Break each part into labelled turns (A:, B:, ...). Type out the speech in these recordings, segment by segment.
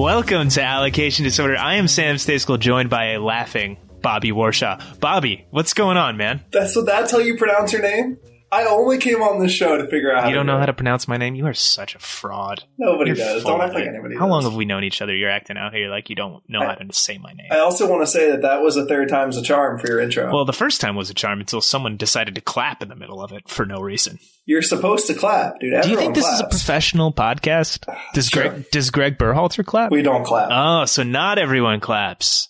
A: Welcome to Allocation Disorder. I am Sam Stejskal, joined by a laughing Bobby Warshaw. Bobby, what's going on, man?
B: That's so that's how you pronounce your name? I only came on this show to figure out.
A: You don't know how to pronounce my name? You are such a fraud.
B: Nobody
A: You're
B: does. Don't act like anybody
A: How
B: does.
A: long have we known each other? You're acting out here like you don't know how to say my name.
B: I also want to say that that was a third time's a charm for your intro.
A: Well, the first time was a charm until someone decided to clap in the middle of it for no reason.
B: You're supposed to clap, dude. Everyone
A: Do you think this is a professional podcast? Does
B: Sure.
A: Greg does Greg Berhalter clap?
B: We don't clap.
A: Oh, so not everyone claps.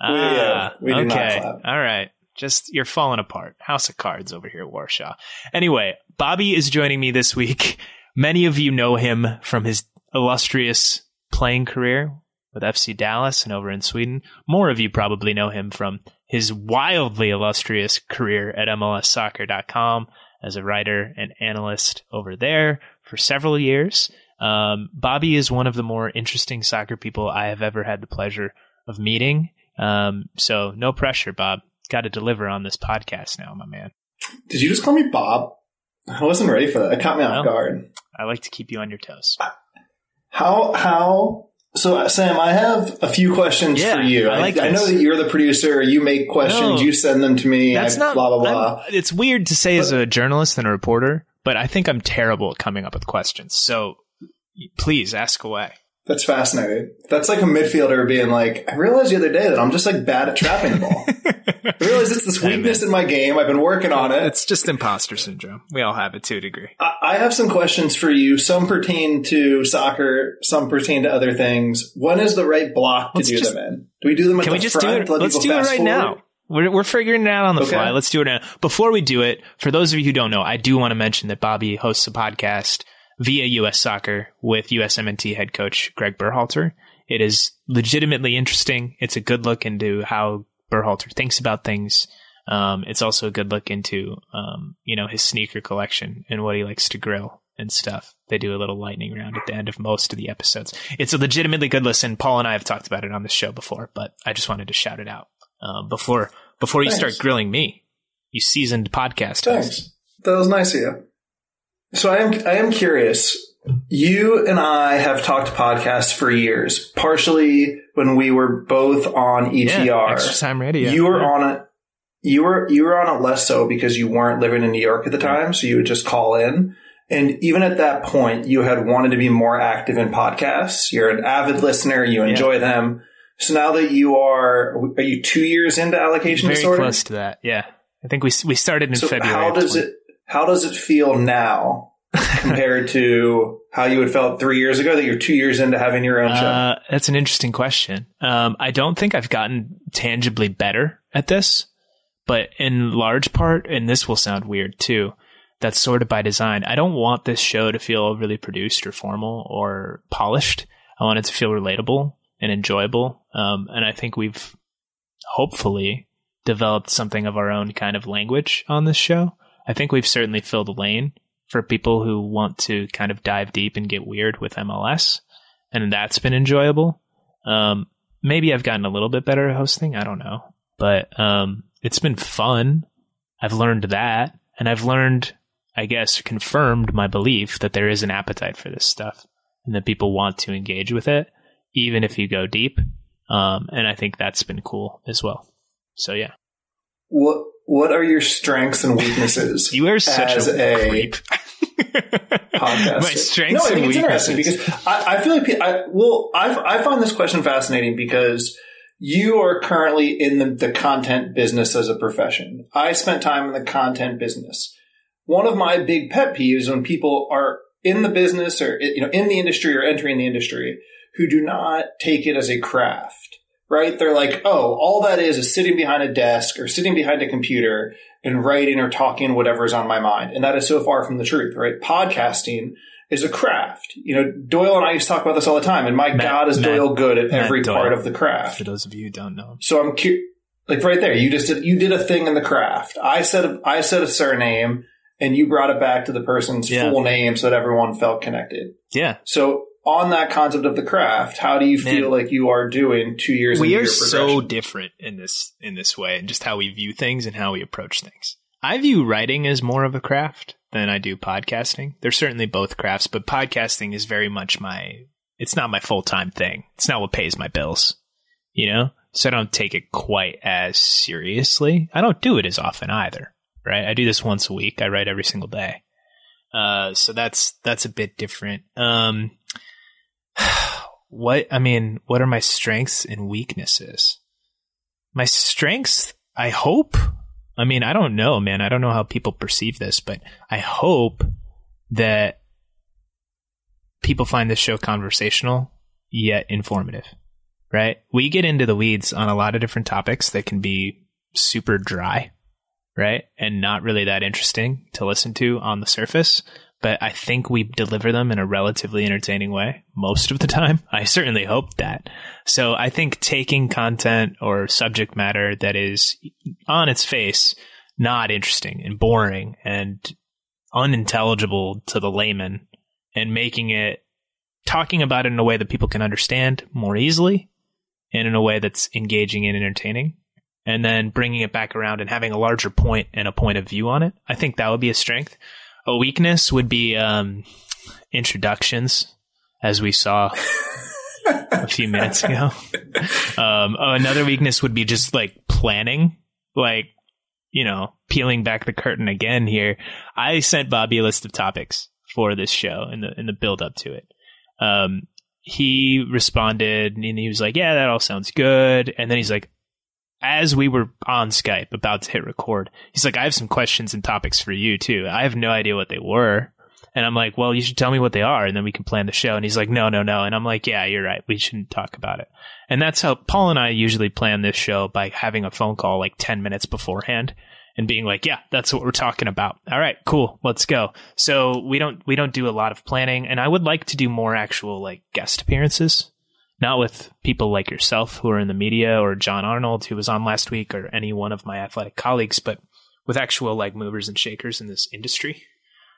B: We, uh,
A: Ah,
B: we do not
A: okay.
B: clap.
A: All right. Just you're falling apart. House of Cards over here, Warshaw. Anyway, Bobby is joining me this week. Many of you know him from his illustrious playing career with FC Dallas and over in Sweden. More of you probably know him from his wildly illustrious career at MLSsoccer.com as a writer and analyst over there for several years. Um, Bobby is one of the more interesting soccer people I have ever had the pleasure of meeting. Um, so no pressure, Bob. Got to deliver on this podcast now, my man.
B: Did you just call me Bob? I wasn't ready for that. It caught me off guard.
A: I like to keep you on your toes.
B: How how? So Sam, I have a few questions
A: Yeah,
B: for you.
A: I like
B: I,
A: this.
B: know that you're the producer. You make questions.
A: No.
B: you send them to me.
A: That's
B: I,
A: not
B: blah blah blah.
A: I'm- It's weird to say as a journalist and a reporter, but I think I'm terrible at coming up with questions. So please ask away.
B: That's fascinating. That's like a midfielder being like, I realized the other day that I'm just like bad at trapping the ball. I realize it's this weakness in my game. I've been working on it.
A: It's just imposter syndrome. We all have it to a degree.
B: I have some questions for you. Some pertain to soccer, some pertain to other things. When is the right block to
A: Let's
B: do
A: just-
B: them in? Do we do them at
A: Can
B: the
A: we just
B: front?
A: do it?
B: Let
A: Let's do it right
B: forward?
A: now. We're, we're figuring it out on the
B: Okay.
A: fly. Let's do it now. Before we do it, for those of you who don't know, I do want to mention that Bobby hosts a podcast via US Soccer with USMNT head coach Greg Berhalter. It is legitimately interesting. It's a good look into how Berhalter thinks about things. Um, it's also a good look into, um, you know, his sneaker collection and what he likes to grill and stuff. They do a little lightning round at the end of most of the episodes. It's a legitimately good listen. Paul and I have talked about it on the show before, but I just wanted to shout it out um, before before you start grilling me. You seasoned podcast host.
B: That was nice of you. So I am I am curious. You and I have talked podcasts for years, partially when we were both on ETR.
A: Yeah, extra time radio.
B: You were on a You were you were on it less so because you weren't living in New York at the time, so you would just call in. And even at that point, you had wanted to be more active in podcasts. You're an avid listener. You enjoy them. So now that you are, are you two years into allocation
A: very
B: disorder?
A: close to that. Yeah, I think we we started in
B: so
A: February.
B: how does
A: 20
B: it how does it feel now compared to how you had felt three years ago that you're two years into having your own show?
A: Uh, that's an interesting question. Um, I don't think I've gotten tangibly better at this, but in large part, and this will sound weird too, that's sort of by design. I don't want this show to feel overly produced or formal or polished. I want it to feel relatable and enjoyable. Um, and I think we've hopefully developed something of our own kind of language on this show. I think we've certainly filled a lane for people who want to kind of dive deep and get weird with MLS and that's been enjoyable. Um, maybe I've gotten a little bit better at hosting. I don't know, but um, it's been fun. I've learned that, and I've learned, I guess, confirmed my belief that there is an appetite for this stuff and that people want to engage with it, even if you go deep. Um, and I think that's been cool as well. So yeah.
B: What What are your strengths and weaknesses?
A: you are such
B: as
A: a, a creep.
B: Podcast.
A: My strengths.
B: No, I think
A: it's
B: interesting because I, I, feel like I well, I I find this question fascinating because you are currently in the, the content business as a profession. I spent time in the content business. One of my big pet peeves when people are in the business or you know in the industry or entering the industry who do not take it as a craft right? They're like, oh, all that is is sitting behind a desk or sitting behind a computer and writing or talking whatever is on my mind. And that is so far from the truth, right? Podcasting is a craft. You know, Doyle and I used to talk about this all the time. And my
A: Matt,
B: God, is
A: Matt,
B: Doyle good at
A: Matt
B: every
A: Doyle.
B: part of the craft.
A: For those of you who don't know,
B: So I'm cu- like right there. You just did, you did a thing in the craft. I said a, I said a surname, and you brought it back to the person's
A: Yeah.
B: full name so that everyone felt connected.
A: yeah,
B: So on that concept of the craft, how do you feel
A: Man.
B: like you are doing two years?
A: We are so different in this in this way, and just how we view things and how we approach things. I view writing as more of a craft than I do podcasting. They're certainly both crafts, but podcasting is very much my. It's not my full time thing. It's not what pays my bills, you know. So I don't take it quite as seriously. I don't do it as often either, right? I do this once a week. I write every single day. Uh, so that's that's a bit different. Um, what I mean, what are my strengths and weaknesses? My strengths, I hope. I mean, I don't know, man. I don't know how people perceive this, but I hope that people find this show conversational yet informative. Right? We get into the weeds on a lot of different topics that can be super dry, right? And not really that interesting to listen to on the surface but I think we deliver them in a relatively entertaining way most of the time. I certainly hope that. So I think taking content or subject matter that is on its face not interesting and boring and unintelligible to the layman and making it talking about it in a way that people can understand more easily and in a way that's engaging and entertaining and then bringing it back around and having a larger point and a point of view on it. I think that would be a strength. A weakness would be um, introductions, as we saw a few minutes ago. Um, oh, another weakness would be just like planning, like you know, peeling back the curtain again. Here, I sent Bobby a list of topics for this show in the in the build up to it. Um, he responded and he was like, "Yeah, that all sounds good," and then he's like, as we were on Skype about to hit record, he's like, I have some questions and topics for you too. I have no idea what they were. And I'm like, well, you should tell me what they are and then we can plan the show. And he's like, no, no, no. And I'm like, yeah, you're right. We shouldn't talk about it. And that's how Paul and I usually plan this show by having a phone call like 10 minutes beforehand and being like, yeah, that's what we're talking about. All right, cool. Let's go. So we don't, we don't do a lot of planning and I would like to do more actual like guest appearances not with people like yourself who are in the media or John Arnold who was on last week or any one of my athletic colleagues, but with actual like movers and shakers in this industry.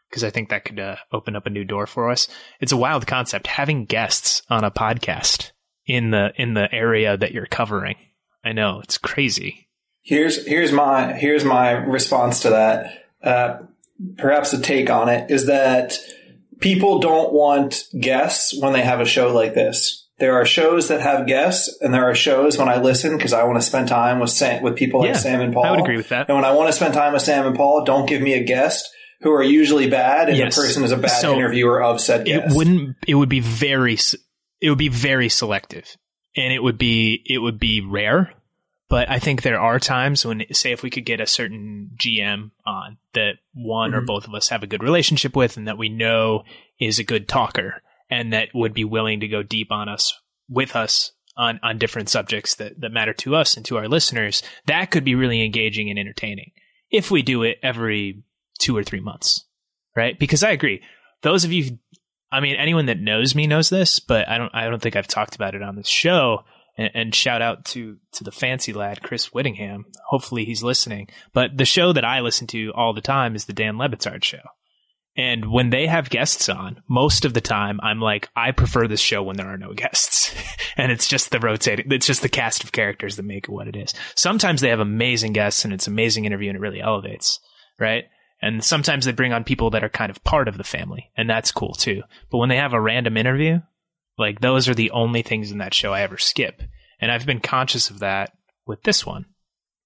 A: Because I think that could uh, open up a new door for us. It's a wild concept having guests on a podcast in the in the area that you're covering. I know it's crazy.
B: Here's here's my here's my response to that. Uh, perhaps a take on it is that people don't want guests when they have a show like this. There are shows that have guests, and there are shows when I listen because I want to spend time with Sam, with people like
A: Yeah,
B: Sam and Paul.
A: I would agree with that.
B: And when I want to spend time with Sam and Paul, don't give me a guest who are usually bad, and
A: Yes.
B: the person is a bad
A: So,
B: interviewer of said guest.
A: It wouldn't. It would be very. It would be very selective, and it would be. It would be rare. But I think there are times when, say, if we could get a certain GM on that one or
B: Mhm.
A: both of us have a good relationship with, and that we know is a good talker, and that would be willing to go deep on us with us on on different subjects that that matter to us and to our listeners, that could be really engaging and entertaining if we do it every two or three months, right? Because I agree, those of you I mean, anyone that knows me knows this, but I don't. I don't think I've talked about it on this show. And, and shout out to to the fancy lad, Chris Whittingham. Hopefully, he's listening. But the show that I listen to all the time is the Dan Le Batard show, And when they have guests on, most of the time I'm like, I prefer this show when there are no guests. and it's just the rotating, it's just the cast of characters that make it what it is. Sometimes they have amazing guests and it's amazing interview and it really elevates, right? And sometimes they bring on people that are kind of part of the family and that's cool too. But when they have a random interview, like those are the only things in that show I ever skip. And I've been conscious of that with this one,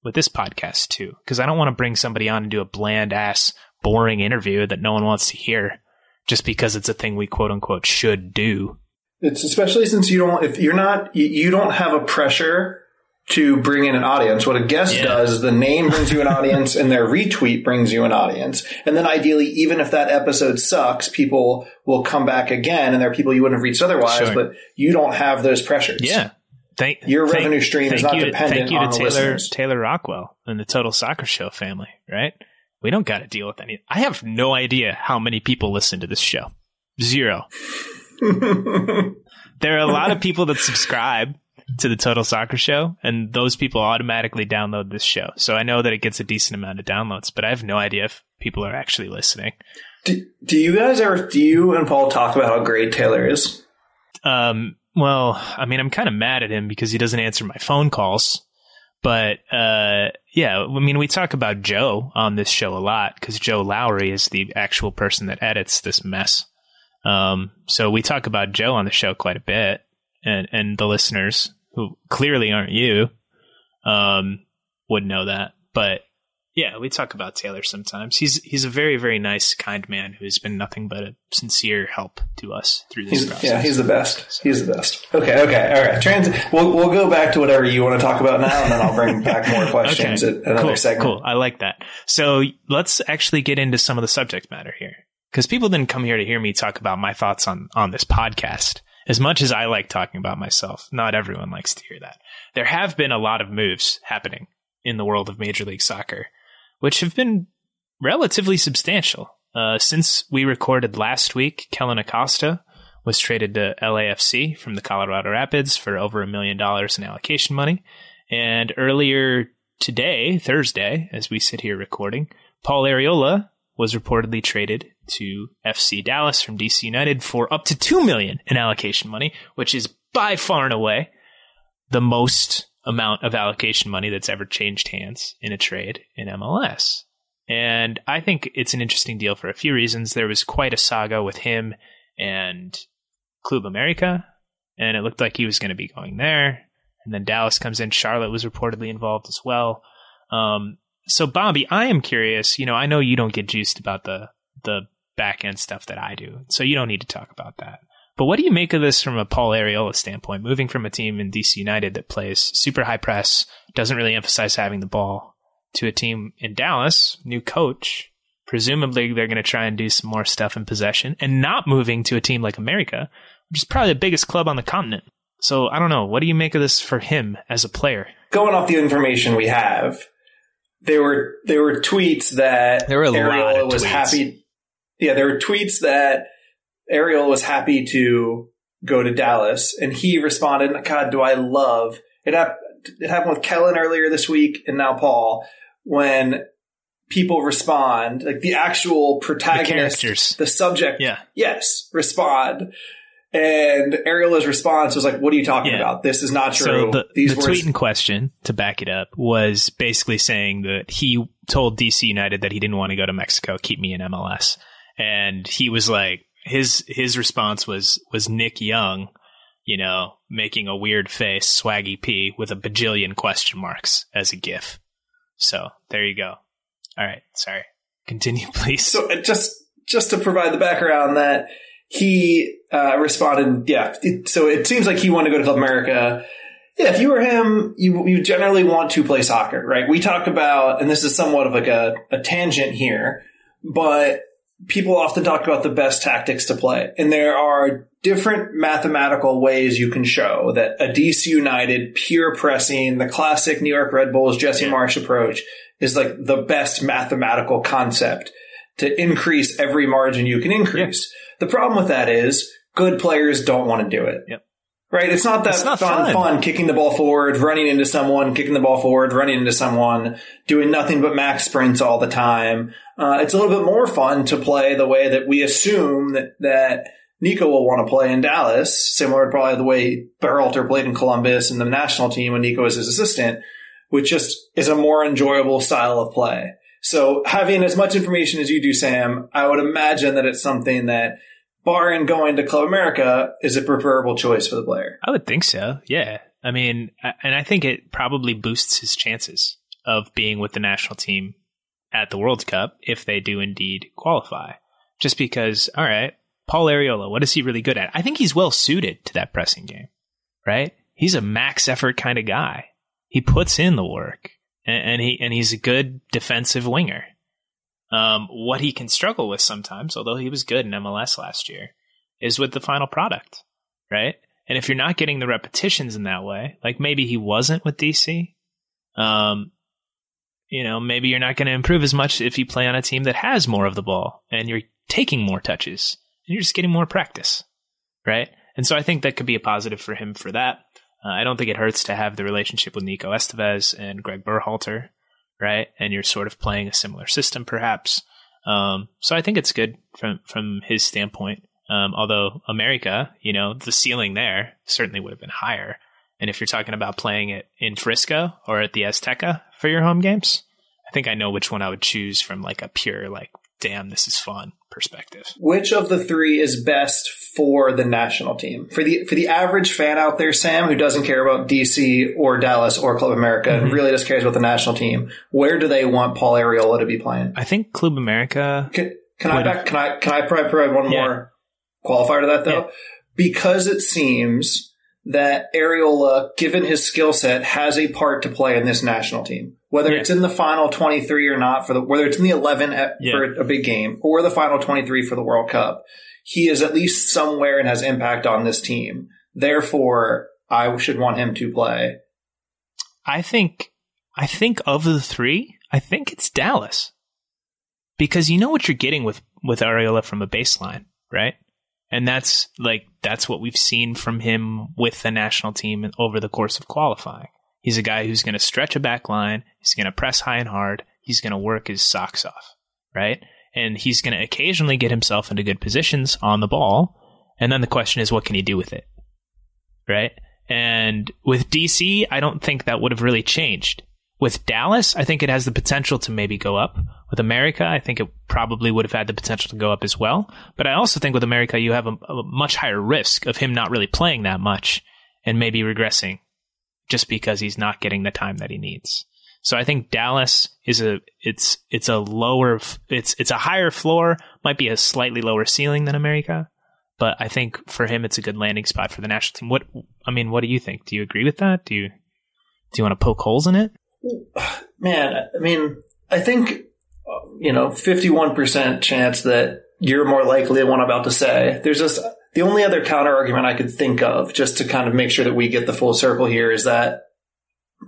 A: with this podcast too, because I don't want to bring somebody on and do a bland ass boring interview that no one wants to hear just because it's a thing we quote unquote should do.
B: It's especially since you don't, if you're not, you don't have a pressure to bring in an audience. What a guest yeah. does the name brings you an audience and their retweet brings you an audience. And then ideally, even if that episode sucks, people will come back again and there are people you wouldn't have reached otherwise, sure. but you don't have those pressures.
A: Yeah. Thank,
B: Your
A: thank,
B: revenue stream is not dependent
A: thank you
B: on
A: to Taylor,
B: listeners.
A: Taylor Rockwell and the Total Soccer Show family, right? We don't got to deal with any. I have no idea how many people listen to this show. Zero. there are a lot of people that subscribe to the Total Soccer Show, and those people automatically download this show. So I know that it gets a decent amount of downloads, but I have no idea if people are actually listening.
B: Do, do you guys ever, do you and Paul talk about how great Taylor is?
A: Um, well, I mean, I'm kind of mad at him because he doesn't answer my phone calls. But uh, yeah, I mean, we talk about Joe on this show a lot because Joe Lowry is the actual person that edits this mess. Um, so we talk about Joe on the show quite a bit, and and the listeners who clearly aren't you um, would know that. But yeah, we talk about Taylor sometimes. He's he's a very very nice, kind man who's been nothing but a sincere help to us through this
B: He's,
A: process.
B: yeah, he's the best. He's the best. Okay, okay, all right. Trans. We'll we'll go back to whatever you want to talk about now, and then I'll bring back more questions
A: Okay.
B: at another
A: cool,
B: segment.
A: Cool. I like that. So let's actually get into some of the subject matter here. Because people didn't come here to hear me talk about my thoughts on, on this podcast. As much as I like talking about myself, not everyone likes to hear that. There have been a lot of moves happening in the world of Major League Soccer, which have been relatively substantial. Uh, since we recorded last week, Kellyn Acosta was traded to LAFC from the Colorado Rapids for over a million dollars in allocation money. And earlier today, Thursday, as we sit here recording, Paul Arriola was reportedly traded to FC Dallas from DC United for up to 2 million in allocation money, which is by far and away the most amount of allocation money that's ever changed hands in a trade in MLS. And I think it's an interesting deal for a few reasons. There was quite a saga with him and Club America, and it looked like he was going to be going there. And then Dallas comes in. Charlotte was reportedly involved as well. Um, so Bobby, I am curious. You know, I know you don't get juiced about the the back end stuff that I do, so you don't need to talk about that. But what do you make of this from a Paul Arriola standpoint? Moving from a team in DC United that plays super high press, doesn't really emphasize having the ball, to a team in Dallas, new coach. Presumably, they're going to try and do some more stuff in possession, and not moving to a team like America, which is probably the biggest club on the continent. So I don't know. What do you make of this for him as a player?
B: Going off the information we have, there were there were tweets that
A: There were a lot
B: Arriola
A: of
B: was
A: tweets.
B: happy. Yeah, there were tweets that Arriola was happy to go to Dallas, and he responded, "God, do I love it?" Hap- it happened with Kellyn earlier this week, and now Paul. When people respond, like the actual
A: The
B: protagonist,
A: characters.
B: the subject,
A: Yeah.
B: yes, respond. And Arriola's response was like, "What are you talking
A: Yeah.
B: about? This is not true."
A: So the,
B: These
A: the
B: words
A: tweet in question, to back it up, was basically saying that he told DC United that he didn't want to go to Mexico, keep me in MLS. And he was like, his his response was was Nick Young, you know, making a weird face, swaggy P, with a bajillion question marks as a gif. So there you go. All right, sorry. Continue, please.
B: So uh, just just to provide the background that he uh, responded, yeah. It, so it seems like he wanted to go to Club America. Yeah, if you were him, you you generally want to play soccer, right? We talk about, and this is somewhat of like a, a tangent here, but people often talk about the best tactics to play, and there are different mathematical ways you can show that a DC United pure pressing, the classic New York Red Bulls Jesse
A: Yeah.
B: Marsch approach, is like the best mathematical concept to increase every margin you can increase. The problem with that is good players don't want to do it.
A: Yep.
B: Right? It's not that
A: It's not
B: fun,
A: fun.
B: fun kicking the ball forward, running into someone, kicking the ball forward, running into someone, doing nothing but max sprints all the time. Uh, it's a little bit more fun to play the way that we assume that, that Nico will want to play in Dallas, similar to probably the way Berhalter played in Columbus and the national team when Nico was his assistant, which just is a more enjoyable style of play. So having as much information as you do, Sam, I would imagine that it's something that barring going to Club America is a preferable choice for the player.
A: I would think so. Yeah. I mean, and I think it probably boosts his chances of being with the national team at the World Cup if they do indeed qualify. Just because, all right, Paul Arriola, what is he really good at? I think he's well suited to that pressing game, right? He's a max effort kind of guy. He puts in the work and, and he, and he's a good defensive winger. Um, what he can struggle with sometimes, although he was good in MLS last year, is with the final product, right? And if you're not getting the repetitions in that way, like maybe he wasn't with DC, um, you know, maybe you're not going to improve as much if you play on a team that has more of the ball and you're taking more touches and you're just getting more practice, right? And so I think that could be a positive for him for that. Uh, I don't think it hurts to have the relationship with Nico Estevez and Greg Berhalter, right? And you're sort of playing a similar system, perhaps. Um, so I think it's good from from his standpoint. Um, although America, you know, the ceiling there certainly would have been higher. And if you're talking about playing it in Frisco or at the Azteca for your home games, I think I know which one I would choose from like a pure like, damn, this is fun perspective.
B: Which of the three is best for the national team? For the for the average fan out there, Sam, who doesn't care about DC or Dallas or Club America and
A: Mhm.
B: really just cares about the national team, where do they want Paul Arriola to be playing?
A: I think Club America.
B: Can, can I back, can I can I provide, provide one
A: Yeah.
B: more qualifier to that though?
A: Yeah.
B: Because it seems that Arriola, given his skill set, has a part to play in this national team. Whether
A: Yeah.
B: it's in the final twenty three or not, for the whether it's in the eleven at,
A: Yeah.
B: for a big game or the final twenty three for the World Cup, he is at least somewhere and has impact on this team. Therefore, I should want him to play.
A: I think I think of the three, I think it's Dallas. Because you know what you're getting with with Arriola from a baseline, right? And that's like that's what we've seen from him with the national team over the course of qualifying. He's a guy who's going to stretch a back line, he's going to press high and hard, he's going to work his socks off, right? And he's going to occasionally get himself into good positions on the ball, and then the question is what can he do with it? Right? And with DC, I don't think that would have really changed. With Dallas, I think it has the potential to maybe go up. With America, I think it probably would have had the potential to go up as well. But I also think with America, you have a, a much higher risk of him not really playing that much and maybe regressing just because he's not getting the time that he needs. So I think Dallas is a it's it's a lower it's it's a higher floor, might be a slightly lower ceiling than America, but I think for him it's a good landing spot for the national team. What I mean, what do you think? Do you agree with that? Do you do you want to poke holes in it?
B: Man, I mean, I think, you know, 51% chance that you're more likely than what I'm about to say. There's just the only other counter argument I could think of just to kind of make sure that we get the full circle here is that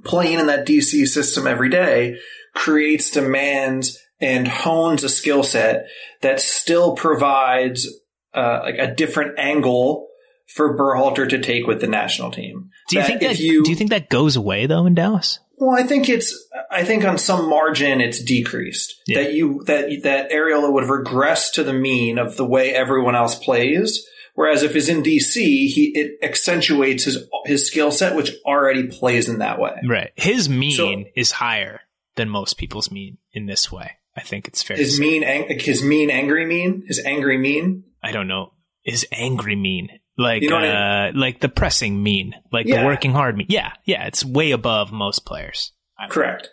B: playing in that DC system every day creates demands and hones a skill set that still provides uh, like a different angle for Berhalter to take with the national team.
A: Do you
B: That
A: think that
B: you-
A: do you think that goes away though in Dallas?
B: Well, I think it's. I think on some margin it's decreased.
A: Yeah.
B: That you that that Arriola would regress to the mean of the way everyone else plays. Whereas if he's in DC, he it accentuates his his skill set, which already plays in that way.
A: Right. His mean
B: So-
A: is higher than most people's mean in this way. I think it's fair. to
B: His
A: say.
B: mean, ang- his mean, angry mean, his angry mean.
A: I don't know. Is angry mean like
B: You know
A: uh
B: I
A: like the pressing mean like
B: Yeah.
A: the working hard mean? Yeah, yeah. It's way above most players.
B: Correct.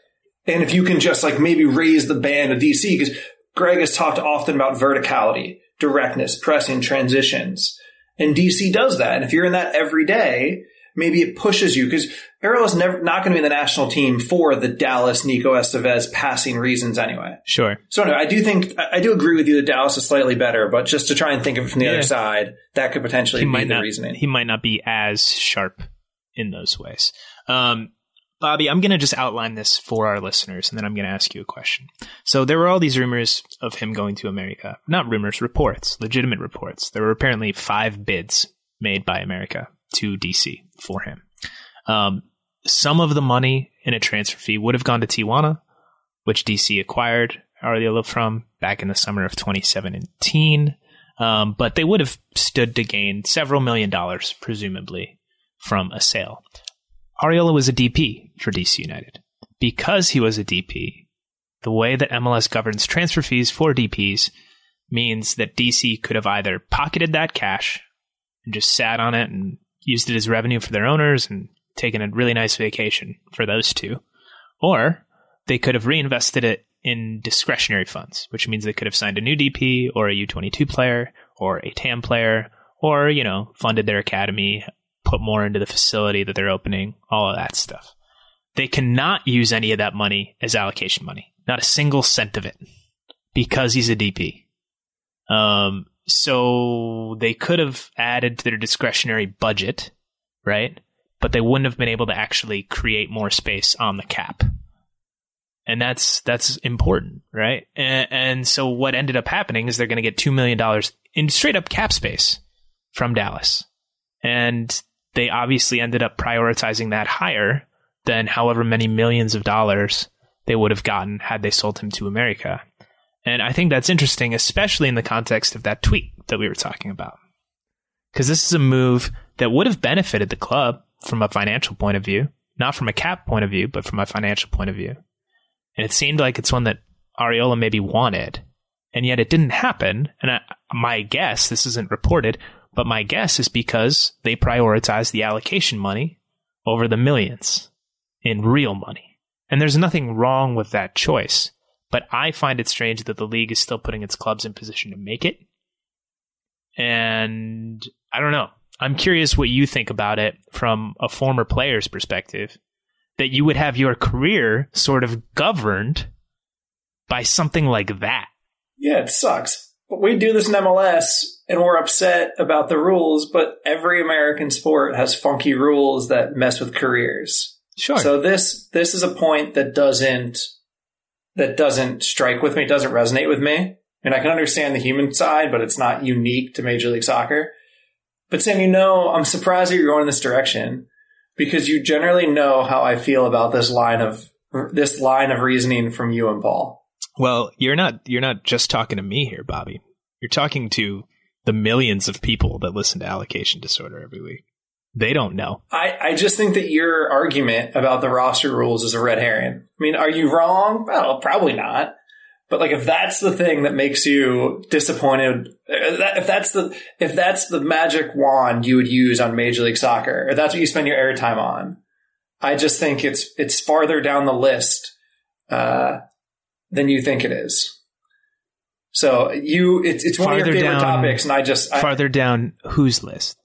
B: And if you can just like maybe raise the band of DC, because Greg has talked often about verticality, directness, pressing, transitions. And DC does that. And if you're in that every day, maybe it pushes you because Arrow's never not going to be in the national team for the Dallas Nico Estevez passing reasons anyway.
A: Sure.
B: So anyway, I do think I do agree with you that Dallas is slightly better, but just to try and think of it from the
A: Yeah.
B: other side, that could potentially
A: He
B: be
A: might
B: the
A: not
B: reasoning.
A: he might not be as sharp in those ways. Um Bobby, I'm going to just outline this for our listeners and then I'm going to ask you a question. So there were all these rumors of him going to America. Not rumors, reports, legitimate reports. There were apparently 5 bids made by America to DC for him. Um, some of the money in a transfer fee would have gone to Tijuana, which DC acquired Arriola from back in the summer of 2017. Um, but they would have stood to gain several million dollars, presumably, from a sale. Arriola was a DP for DC United. Because he was a DP, the way that MLS governs transfer fees for DPs means that DC could have either pocketed that cash and just sat on it and used it as revenue for their owners and taken a really nice vacation for those two, or they could have reinvested it in discretionary funds, which means they could have signed a new DP or a U22 player or a TAM player or, you know, funded their academy, put more into the facility that they're opening, all of that stuff. They cannot use any of that money as allocation money, not a single cent of it, because he's a DP. Um, so they could have added to their discretionary budget, right? But they wouldn't have been able to actually create more space on the cap. And that's that's important, right? And, and so what ended up happening is they're going to get two million dollars in straight up cap space from Dallas, and they obviously ended up prioritizing that higher than however many millions of dollars they would have gotten had they sold him to America. And I think that's interesting, especially in the context of that tweet that we were talking about. Because this is a move that would have benefited the club from a financial point of view, not from a cap point of view, but from a financial point of view. And it seemed like it's one that Arriola maybe wanted. And yet it didn't happen. And I, my guess, this isn't reported, but my guess is because they prioritized the allocation money over the millions in real money. And there's nothing wrong with that choice. But I find it strange that the league is still putting its clubs in position to make it. And I don't know. I'm curious what you think about it from a former player's perspective. That you would have your career sort of governed by something like that.
B: Yeah, it sucks. But we do this in MLS and we're upset about the rules, but every American sport has funky rules that mess with careers.
A: Sure.
B: So this this is a point that doesn't that doesn't strike with me, doesn't resonate with me. And I can understand the human side, but it's not unique to Major League Soccer. But Sam, you know, I'm surprised that you're going in this direction because you generally know how I feel about this line of this line of reasoning from you and Paul.
A: Well, you're not you're not just talking to me here, Bobby. You're talking to the millions of people that listen to allocation disorder every week. They don't know.
B: I, I just think that your argument about the roster rules is a red herring. I mean, are you wrong? Well, probably not. But like, if that's the thing that makes you disappointed, if that's the if that's the magic wand you would use on Major League Soccer, or that's what you spend your airtime on, I just think it's it's farther down the list uh, than you think it is. So you, it's it's one
A: Farther
B: of your favorite
A: down-
B: topics, and I just I,
A: Farther down, whose list?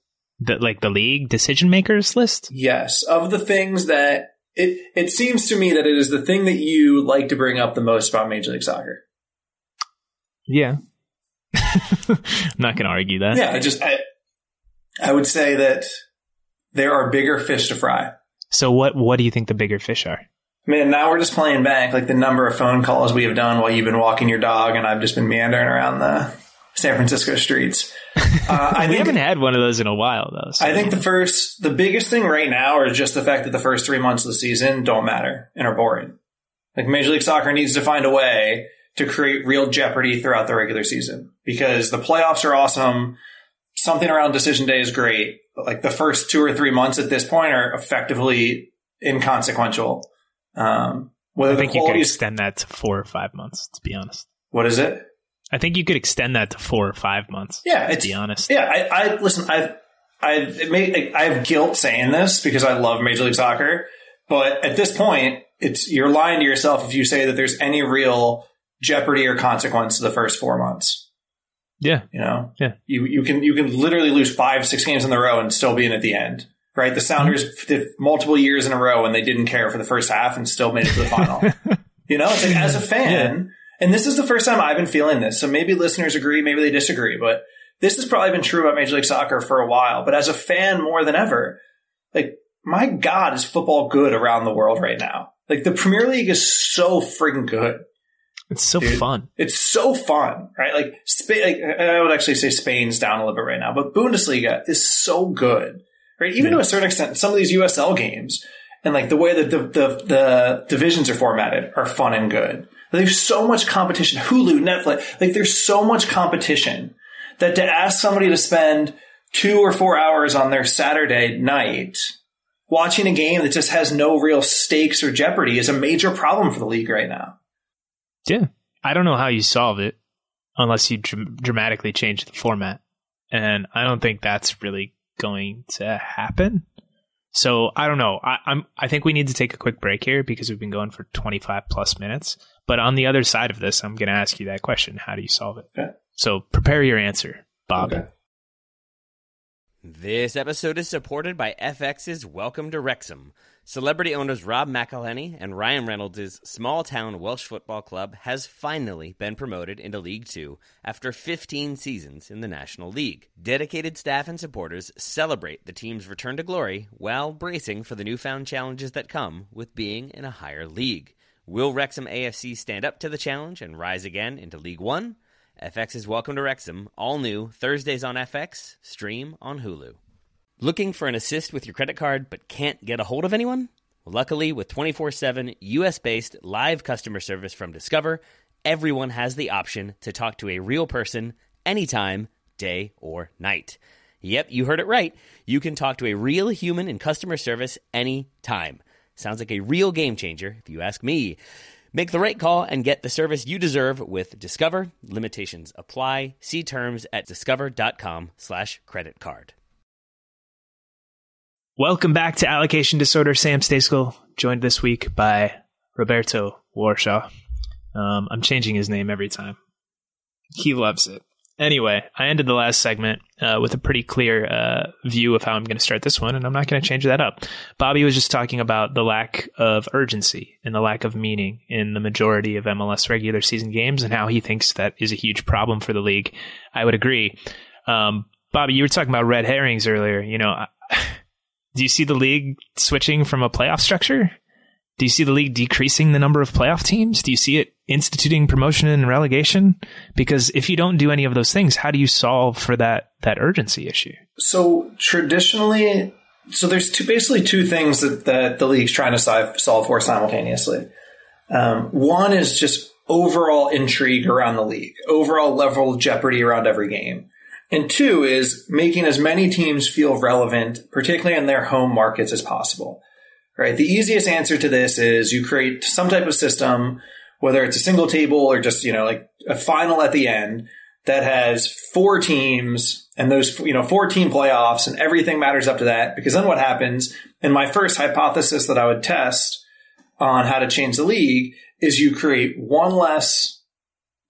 A: The like the league decision makers list?
B: Yes, of the things that it it seems to me that it is the thing that you like to bring up the most about Major League Soccer.
A: Yeah. I'm not going to argue that.
B: Yeah, I just I I would say that there are bigger fish to fry.
A: So what what do you think the bigger fish are?
B: Man, now we're just playing back like the number of phone calls we have done while you've been walking your dog, and I've just been meandering around the San Francisco streets. Uh, I
A: we haven't had one of those in a while though. so-
B: I think the first, the biggest thing right now is just the fact that the first three months of the season don't matter and are boring. Like Major League Soccer needs to find a way to create real jeopardy throughout the regular season because the playoffs are awesome. Something around decision day is great, but like the first two or three months at this point are effectively inconsequential. Um, whether
A: I think you could extend that to four or five months. To be honest,
B: what is it?
A: I think you could extend that to four or five months.
B: Yeah,
A: to be honest.
B: Yeah, I, I listen. I, I, it may, I have guilt saying this because I love Major League Soccer, but at this point, it's you're lying to yourself if you say that there's any real jeopardy or consequence to the first four months.
A: Yeah.
B: You know,
A: Yeah.
B: you you can you can literally lose five, six games in a row and still be in at the end. Right? The Sounders
A: Mm-hmm.
B: did multiple years in a row and they didn't care for the first half and still made it to the final. you know, it's like as a fan, and this is the first time I've been feeling this. So maybe listeners agree, maybe they disagree, but this has probably been true about Major League Soccer for a while. But as a fan, more than ever, like my God, is football good around the world right now? Like the Premier League is so freaking good.
A: It's so
B: Dude.
A: fun.
B: It's so fun, right? Like, Spain, like I would actually say Spain's down a little bit right now, but Bundesliga is so good. right? Even yeah. to a certain extent, some of these USL games and like the way that the, the, the divisions are formatted are fun and good. There's so much competition. Hulu, Netflix, like there's so much competition that to ask somebody to spend two or four hours on their Saturday night watching a game that just has no real stakes or jeopardy is a major problem for the league right now.
A: Yeah. I don't know how you solve it unless you dr- dramatically change the format. And I don't think that's really going to happen. So I don't know. I, am I think we need to take a quick break here because we've been going for 25 plus minutes. But on the other side of this, I'm going to ask you that question: How do you solve it? Okay. So prepare your answer, Bob. Okay.
C: This episode is supported by FX's Welcome to Wrexham. Celebrity owners Rob McElhenney and Ryan Reynolds' small town Welsh football club has finally been promoted into League Two after 15 seasons in the National League. Dedicated staff and supporters celebrate the team's return to glory while bracing for the newfound challenges that come with being in a higher league. Will Wrexham AFC stand up to the challenge and rise again into League One? FX is Welcome to Wrexham, all new, Thursdays on FX, stream on Hulu. Looking for an assist with your credit card but can't get a hold of anyone? Luckily, with 24 7 US based live customer service from Discover, everyone has the option to talk to a real person anytime, day or night. Yep, you heard it right. You can talk to a real human in customer service anytime. Sounds like a real game changer, if you ask me. Make the right call and get the service you deserve with Discover. Limitations apply. See terms at discover.com slash credit card.
A: Welcome back to Allocation Disorder. Sam Stejskal, joined this week by Roberto Warshaw. Um, I'm changing his name every time. He loves it. Anyway, I ended the last segment uh, with a pretty clear uh, view of how I'm going to start this one, and I'm not going to change that up. Bobby was just talking about the lack of urgency and the lack of meaning in the majority of MLS regular season games, and how he thinks that is a huge problem for the league. I would agree. Um, Bobby, you were talking about red herrings earlier. You know, do you see the league switching from a playoff structure do you see the league decreasing the number of playoff teams? Do you see it instituting promotion and relegation? Because if you don't do any of those things, how do you solve for that that urgency issue?
B: So traditionally, so there's two, basically two things that, that the league's trying to solve, solve for simultaneously. Um, one is just overall intrigue around the league, overall level of jeopardy around every game. And two is making as many teams feel relevant, particularly in their home markets as possible right? The easiest answer to this is you create some type of system, whether it's a single table or just, you know, like a final at the end that has four teams and those, you know, four team playoffs and everything matters up to that. Because then what happens? And my first hypothesis that I would test on how to change the league is you create one less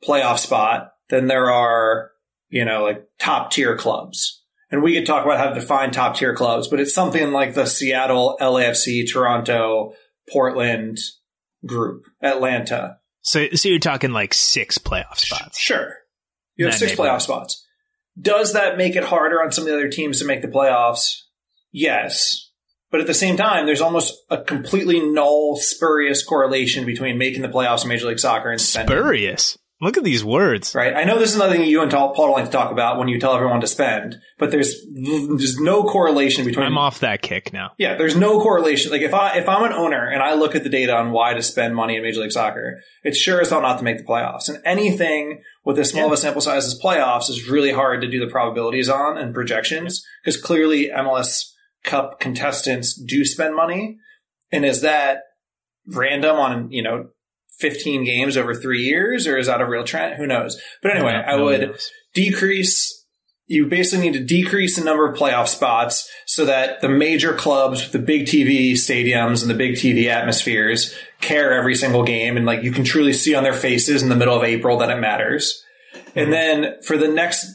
B: playoff spot than there are, you know, like top tier clubs and we could talk about how to define top tier clubs, but it's something like the Seattle, LAFC, Toronto, Portland group, Atlanta.
A: So, so you're talking like six playoff spots.
B: Sure. You have six playoff spots. Does that make it harder on some of the other teams to make the playoffs? Yes. But at the same time, there's almost a completely null, spurious correlation between making the playoffs in Major League Soccer and spending.
A: Spurious? Look at these words.
B: Right. I know this is another thing you and Paul don't like to talk about when you tell everyone to spend, but there's there's no correlation between.
A: I'm off that kick now.
B: Yeah, there's no correlation. Like if I if I'm an owner and I look at the data on why to spend money in Major League Soccer, it's sure as hell not to make the playoffs. And anything with as small yeah. of a sample size as playoffs is really hard to do the probabilities on and projections because clearly MLS Cup contestants do spend money, and is that random on you know 15 games over three years, or is that a real trend? Who knows? But anyway, I would decrease. You basically need to decrease the number of playoff spots so that the major clubs with the big TV stadiums and the big TV atmospheres care every single game. And like you can truly see on their faces in the middle of April that it matters. Mm-hmm. And then for the next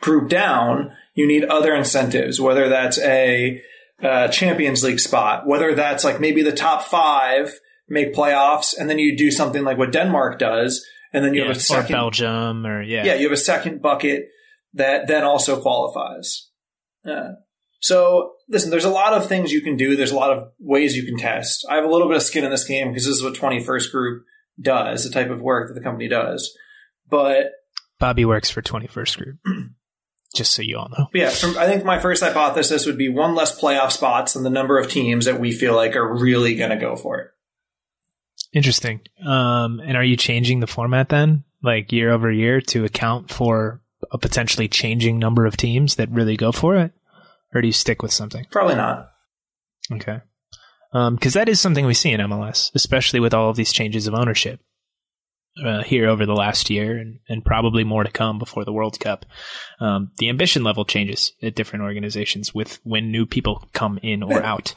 B: group down, you need other incentives, whether that's a, a Champions League spot, whether that's like maybe the top five make playoffs, and then you do something like what Denmark does, and then you yeah, have a second
A: Belgium or yeah,
B: yeah, you have a second bucket that then also qualifies. Uh, so listen, there's a lot of things you can do. There's a lot of ways you can test. I have a little bit of skin in this game because this is what 21st Group does, the type of work that the company does. But
A: Bobby works for 21st Group. just so you all know.
B: Yeah, from, I think my first hypothesis would be one less playoff spots and the number of teams that we feel like are really going to go for it.
A: Interesting. Um, and are you changing the format then, like year over year, to account for a potentially changing number of teams that really go for it, or do you stick with something?
B: Probably not.
A: Okay. Because um, that is something we see in MLS, especially with all of these changes of ownership uh, here over the last year, and, and probably more to come before the World Cup. Um, the ambition level changes at different organizations with when new people come in or out.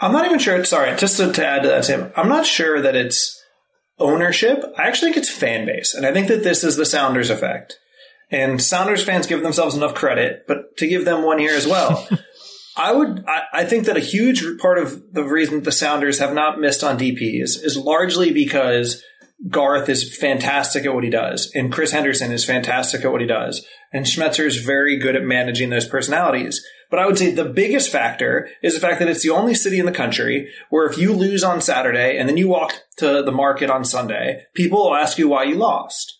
B: I'm not even sure. Sorry, just to, to add to that, Sam, I'm not sure that it's ownership. I actually think it's fan base, and I think that this is the Sounders effect. And Sounders fans give themselves enough credit, but to give them one here as well. I would, I, I, think that a huge part of the reason the Sounders have not missed on DPs is largely because Garth is fantastic at what he does, and Chris Henderson is fantastic at what he does, and Schmetzer is very good at managing those personalities. But I would say the biggest factor is the fact that it's the only city in the country where if you lose on Saturday and then you walk to the market on Sunday, people will ask you why you lost.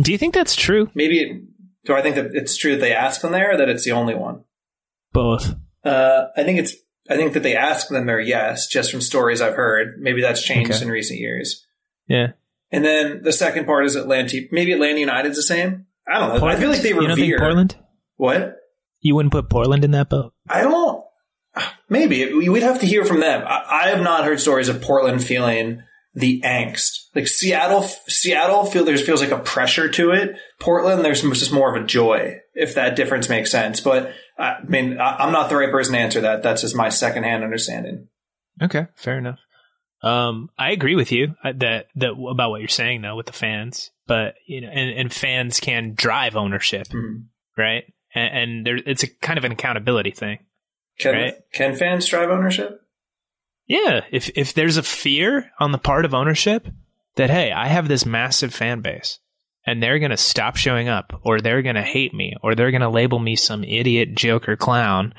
A: Do you think that's true?
B: Maybe. Do I think that it's true that they ask them there, or that it's the only one?
A: Both.
B: Uh, I think it's. I think that they ask them there, yes, just from stories I've heard. Maybe that's changed okay. in recent years.
A: Yeah.
B: And then the second part is Atlanta. Maybe Atlanta United's the same. I don't know. Portland? I feel like they revere.
A: You don't Portland?
B: What?
A: You wouldn't put Portland in that boat?
B: I don't. Maybe we'd have to hear from them. I, I have not heard stories of Portland feeling the angst. Like Seattle, Seattle feel there feels like a pressure to it. Portland, there's just more of a joy, if that difference makes sense. But I mean, I'm not the right person to answer that. That's just my secondhand understanding.
A: Okay, fair enough. Um, I agree with you uh, that that about what you're saying though with the fans, but you know, and, and fans can drive ownership, mm-hmm. right? And, and there, it's a kind of an accountability thing.
B: Can
A: right?
B: can fans drive ownership?
A: Yeah, if if there's a fear on the part of ownership that hey, I have this massive fan base and they're going to stop showing up or they're going to hate me or they're going to label me some idiot joker clown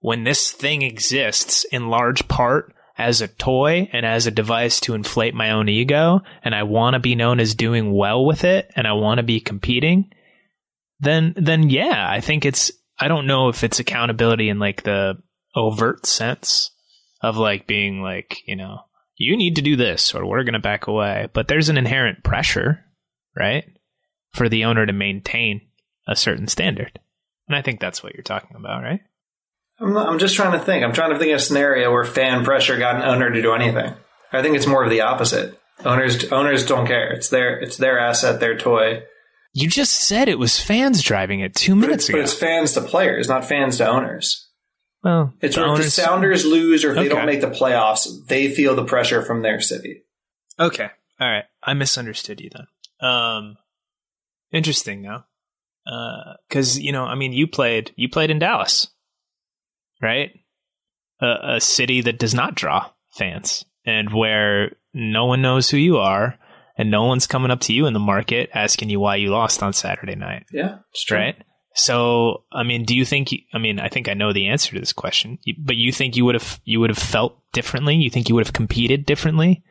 A: when this thing exists in large part as a toy and as a device to inflate my own ego and I want to be known as doing well with it and I want to be competing then then yeah, I think it's I don't know if it's accountability in like the overt sense of like being like, you know, you need to do this or we're going to back away. But there's an inherent pressure, right? For the owner to maintain a certain standard. And I think that's what you're talking about, right?
B: I'm, I'm just trying to think. I'm trying to think of a scenario where fan pressure got an owner to do anything. I think it's more of the opposite. Owners owners don't care. It's their it's their asset, their toy.
A: You just said it was fans driving it two minutes
B: but
A: ago.
B: But it's fans to players, not fans to owners.
A: Well,
B: it's if the Sounders lose or if okay. they don't make the playoffs, they feel the pressure from their city.
A: Okay, all right. I misunderstood you then. Um, interesting though, because uh, you know, I mean, you played you played in Dallas, right? A, a city that does not draw fans and where no one knows who you are and no one's coming up to you in the market asking you why you lost on Saturday night.
B: Yeah,
A: right. So, I mean, do you think? I mean, I think I know the answer to this question, but you think you would have you would have felt differently? You think you would have competed differently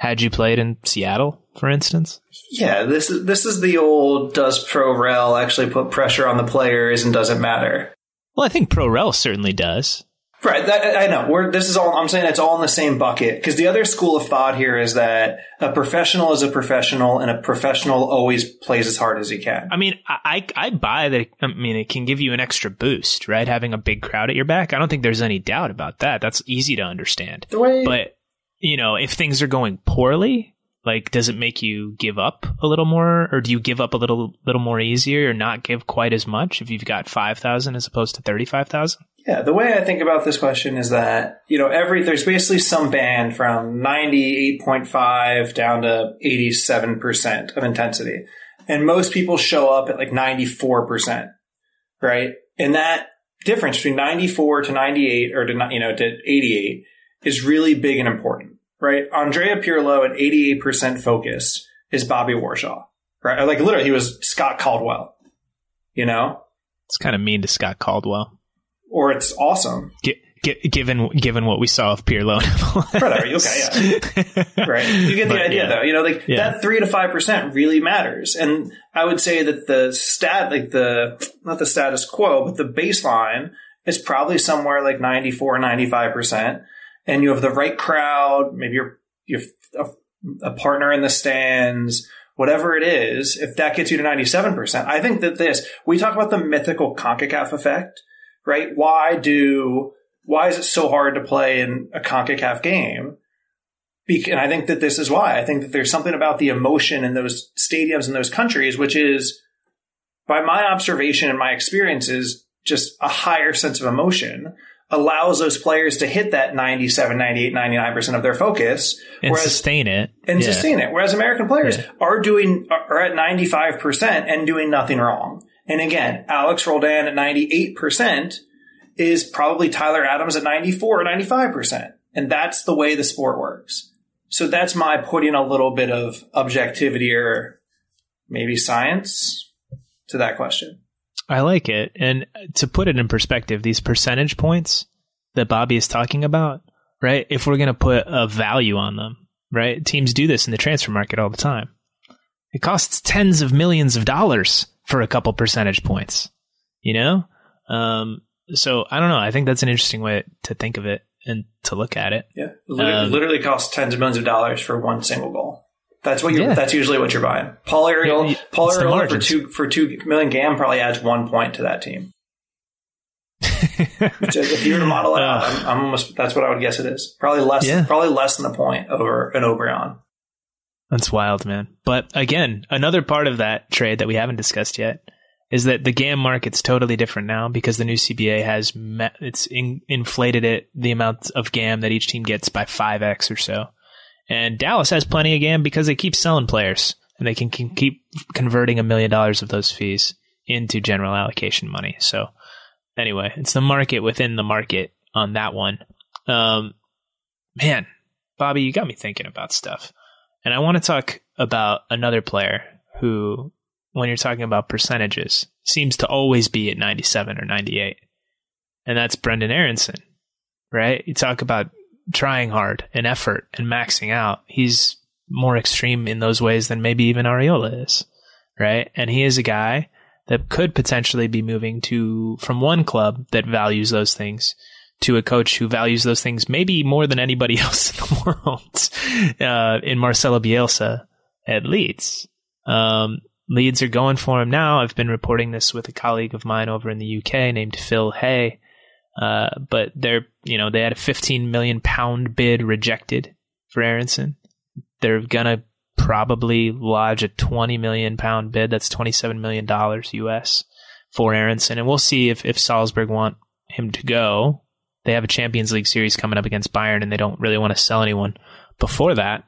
A: had you played in Seattle, for instance?
B: Yeah, this is this is the old does Pro Rel actually put pressure on the players and does it matter?
A: Well, I think Pro Rel certainly does.
B: Right, that, I know. We're, this is all. I'm saying it's all in the same bucket because the other school of thought here is that a professional is a professional, and a professional always plays as hard as he can.
A: I mean, I I buy that. I mean, it can give you an extra boost, right? Having a big crowd at your back. I don't think there's any doubt about that. That's easy to understand.
B: The way,
A: but you know, if things are going poorly, like, does it make you give up a little more, or do you give up a little little more easier, or not give quite as much if you've got five thousand as opposed to thirty five thousand?
B: Yeah, the way I think about this question is that you know every there's basically some band from ninety eight point five down to eighty seven percent of intensity, and most people show up at like ninety four percent, right? And that difference between ninety four to ninety eight or to you know to eighty eight is really big and important right? Andrea Pirlo at 88% focus is Bobby Warshaw, right? Like literally, he was Scott Caldwell, you know?
A: It's kind of mean to Scott Caldwell.
B: Or it's awesome.
A: Get, given given what we saw of Pirlo.
B: Whatever. Okay. Yeah. right. You get the
A: But,
B: idea,
A: yeah.
B: though. You know, like
A: Yeah.
B: that three to five percent really matters, and I would say that the stat, like the not the status quo, but the baseline is probably somewhere like 94, 95 percent, and you have the right crowd. Maybe you're you're a, a partner in the stands. Whatever it is, if that gets you to 97%, I think that this, we talk about the mythical CONCACAF effect, right? Why do, why is it so hard to play in a CONCACAF game? And I think that this is why. I think that there's something about the emotion in those stadiums in those countries, which is, by my observation and my experiences, just a higher sense of emotion allows those players to hit that 97, 98, 99% of their focus.
A: and
B: whereas
A: sustain it.
B: and
A: Yeah.
B: sustain it. Whereas American players
A: Yeah.
B: are doing are at ninety five percent and doing nothing wrong. And again, Alex Roldan at ninety eight percent is probably Tyler Adams at 94 or 95 percent, and that's the way the sport works. So that's my putting a little bit of objectivity or maybe science to that question.
A: I like it. And to put it in perspective, these percentage points that Bobby is talking about, right? If we're going to put a value on them, right? Teams do this in the transfer market all the time. It costs tens of millions of dollars for a couple percentage points, you know? Um, so I don't know. I think that's an interesting way to think of it and to look at it.
B: Yeah, literally,
A: Um,
B: literally costs tens of millions of dollars for one single goal. That's what you.
A: Yeah.
B: That's usually what you're buying. Paul Arriola,
A: Yeah,
B: Paul Arriola for two for two million gam probably adds one point to that team. Which, if you were to model it out, I'm, I'm almost that's what I would guess it is. Probably less.
A: Yeah.
B: Probably less than a point over an Oberon.
A: That's wild, man. But again, another part of that trade that we haven't discussed yet is that the GAM market's totally different now because the new CBA has met, it's in, inflated it the amount of GAM that each team gets by 5x or so. And Dallas has plenty GAM because they keep selling players and they can, can keep converting a million dollars of those fees into general allocation money. So anyway, it's the market within the market on that one. Um, man, Bobby, you got me thinking about stuff. And I want to talk about another player who, when you're talking about percentages, seems to always be at 97 or 98. And that's Brendan Aronson, right? You talk about trying hard and effort and maxing out. He's more extreme in those ways than maybe even Arriola is, right? And he is a guy that could potentially be moving to from one club that values those things to a coach who values those things maybe more than anybody else in the world uh, in Marcelo Bielsa at Leeds. Um, Leeds are going for him now. I've been reporting this with a colleague of mine over in the UK named Phil Hay. Uh, but they're, you know, they had a 15 million pound bid rejected for Aronson. They're gonna probably lodge a 20 million pound bid. That's 27 million dollars US for Aronson, and we'll see if if Salzburg want him to go. They have a Champions League series coming up against Bayern, and they don't really want to sell anyone before that.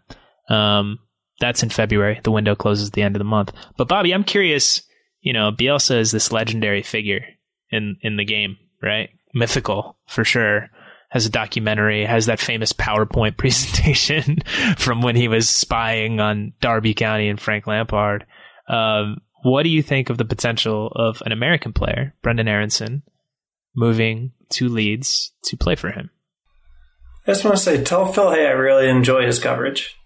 A: Um, that's in February. The window closes at the end of the month. But Bobby, I'm curious. You know, Bielsa is this legendary figure in in the game, right? Mythical for sure. Has a documentary, has that famous PowerPoint presentation from when he was spying on Derby County and Frank Lampard. Um, what do you think of the potential of an American player, Brendan Aronson, moving to Leeds to play for him?
B: I just want to say, tell Phil, hey, I really enjoy his coverage.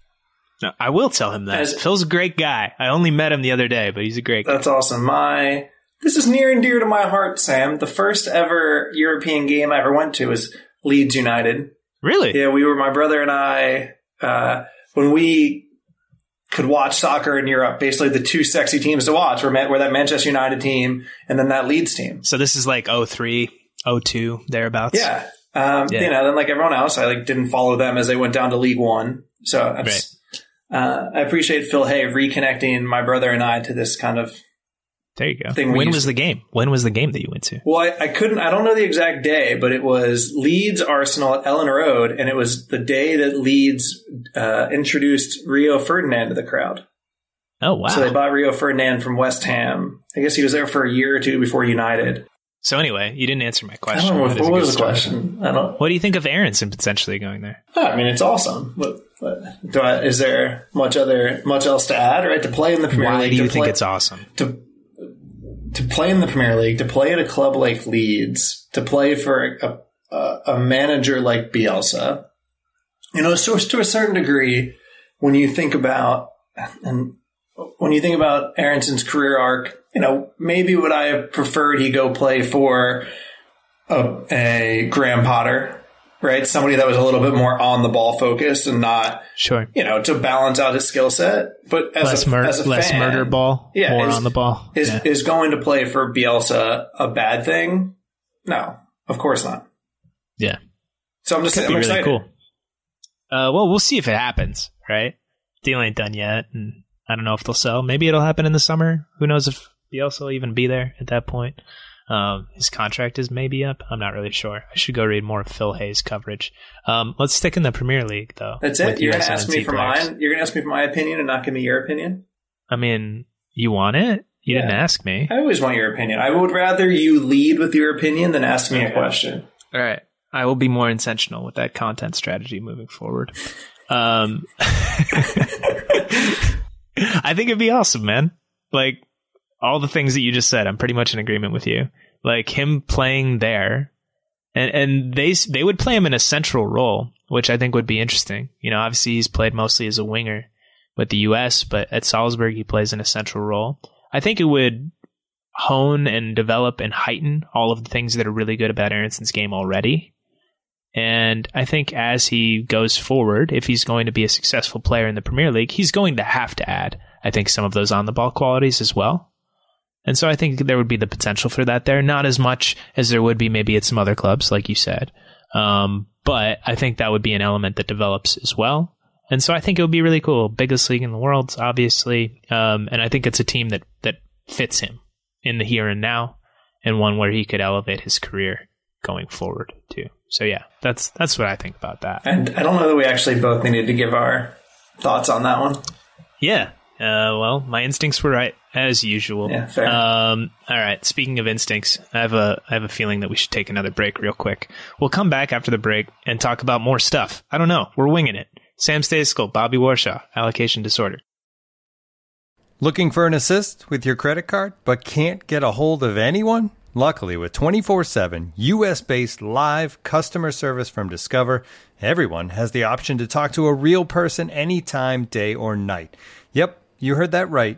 A: No, I will tell him that.
B: As-
A: Phil's a great guy. I only met him the other day, but he's a great guy.
B: That's awesome. My this is near and dear to my heart, Sam. The first ever European game I ever went to was Leeds United.
A: Really?
B: Yeah, we were my brother and I uh, when we could watch soccer in Europe. Basically, the two sexy teams to watch were, were that Manchester United team and then that Leeds team.
A: So this is like 03, 02, thereabouts?
B: Yeah. Um,
A: Yeah.
B: You know, then like everyone else, I like didn't follow them as they went down to League One. So I'm uh, I appreciate Phil Hay reconnecting my brother and I to this kind of
A: There you go.
B: Thing
A: when was
B: to-
A: the game? When was the game that you went to?
B: Well, I, I couldn't. I don't know the exact day, but it was Leeds Arsenal at Elland Road, and it was the day that Leeds uh, introduced Rio Ferdinand to the crowd.
A: Oh, wow.
B: So they bought Rio Ferdinand from West Ham. I guess he was there for a year or two before United.
A: So anyway, you didn't answer my
B: I
A: question.
B: don't know
A: That
B: what,
A: is
B: what was the
A: story.
B: question. I don't.
A: What do you think of Aronson potentially going there?
B: I mean, it's awesome. But, but do I, is there much other much else to add? Right to play in the Premier
A: Why
B: League.
A: do you
B: to
A: think
B: play,
A: it's awesome?
B: to to play in the Premier League, to play at a club like Leeds, to play for a, a, a manager like Bielsa, you know, so to a certain degree, when you think about and when you think about Aronson's career arc, you know, maybe would I have preferred he go play for a, a Graham Potter, right? Somebody that was a little bit more on the ball focused and not,
A: Sure.
B: you know, to balance out his skill set. But as
A: Less,
B: a,
A: mur-
B: as a
A: less
B: fan,
A: murder ball,
B: Yeah,
A: more
B: is-
A: on the ball.
B: Is
A: Yeah.
B: is going to play for Bielsa a bad thing? No, of course not.
A: Yeah.
B: So I'm just
A: Could
B: I'm
A: be really
B: excited.
A: cool. Uh, well, we'll see if it happens, right? Deal ain't done yet, and I don't know if they'll sell. Maybe it'll happen in the summer. Who knows if Bielsa will even be there at that point? Um, his contract is maybe up. I'm not really sure. I should go read more of Phil Hay's coverage. Um, let's stick in the Premier League, though.
B: That's it. You're gonna ask me for mine. You're going to ask me for my opinion and not give me your opinion.
A: I mean, you want it? You
B: Yeah.
A: didn't ask me.
B: I always want your opinion. I would rather you lead with your opinion than ask me a question.
A: All right. I will be more intentional with that content strategy moving forward. Um, I think it'd be awesome, man. Like all the things that you just said, I'm pretty much in agreement with you. Like him playing there, and and they they would play him in a central role, which I think would be interesting. You know, obviously he's played mostly as a winger with the U.S., but at Salzburg he plays in a central role. I think it would hone and develop and heighten all of the things that are really good about Aronson's game already. And I think as he goes forward, if he's going to be a successful player in the Premier League, he's going to have to add, I think, some of those on the ball qualities as well. And so I think there would be the potential for that there. Not as much as there would be maybe at some other clubs, like you said. Um, but I think that would be an element that develops as well. And so I think it would be really cool. Biggest league in the world, obviously. Um, and I think it's a team that, that fits him in the here and now and one where he could elevate his career going forward too. So yeah, that's that's what I think about that.
B: And I don't know that we actually both needed to give our thoughts on that one.
A: Yeah. Uh, well, my instincts were right as usual.
B: Yeah, fair.
A: Um, all right. Speaking of instincts, I have a I have a feeling that we should take another break real quick. We'll come back after the break and talk about more stuff. I don't know. We're winging it. Sam Stejskal, Bobby Warshaw, allocation disorder.
D: Looking for an assist with your credit card, but can't get a hold of anyone? Luckily, with 24 7 US based live customer service from Discover, everyone has the option to talk to a real person anytime, day or night. Yep, you heard that right.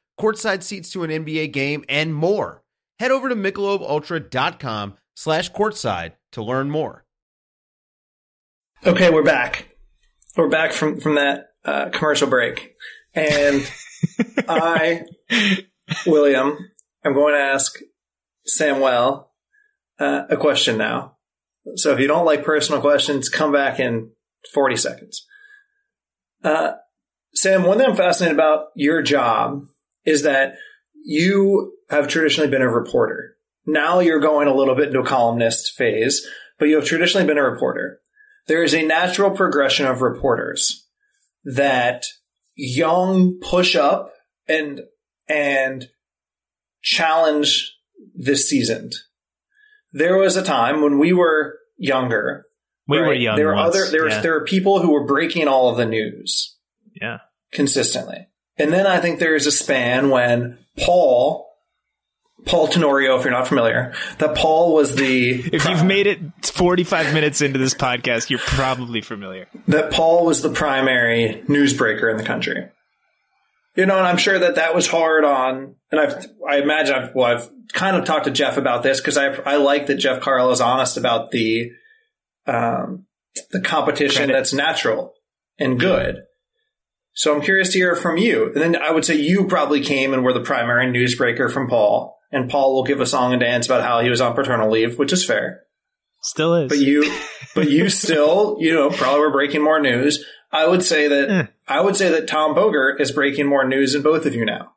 E: courtside seats to an NBA game, and more. Head over to michelobultra.com slash courtside to learn more.
B: Okay, we're back. We're back from from that uh, commercial break, and I, William, I'm going to ask Samuel uh, a question now. So if you don't like personal questions, come back in 40 seconds. Uh, Sam, one thing I'm fascinated about your job is that you have traditionally been a reporter. Now you're going a little bit into a columnist phase, but you have traditionally been a reporter. There is a natural progression of reporters that young push up and and challenge the seasoned. There was a time when we were younger.
A: We were young.
B: There were
A: once.
B: other there was there were people who were breaking all of the news
A: yeah.
B: consistently. And then I think there's a span when Paul Paul Tenorio, if you're not familiar, that Paul was the
A: If you've made it 45 minutes into this podcast, you're probably familiar.
B: that Paul was the primary newsbreaker in the country. You know, and I'm sure that that was hard on, and I've, I imagine I've, well, I've kind of talked to Jeff about this because I, I like that Jeff Carlisle honest about the, um, the competition
A: Credit.
B: that's natural and good. So I'm curious to hear from you. And then I would say you probably came and were the primary newsbreaker from Paul. And Paul will give a song and dance about how he was on paternal leave, which is fair.
A: Still is.
B: But you, but you still, you know, probably were breaking more news. I would say that
A: Eh.
B: I would say that Tom Bogert is breaking more news than both of you now.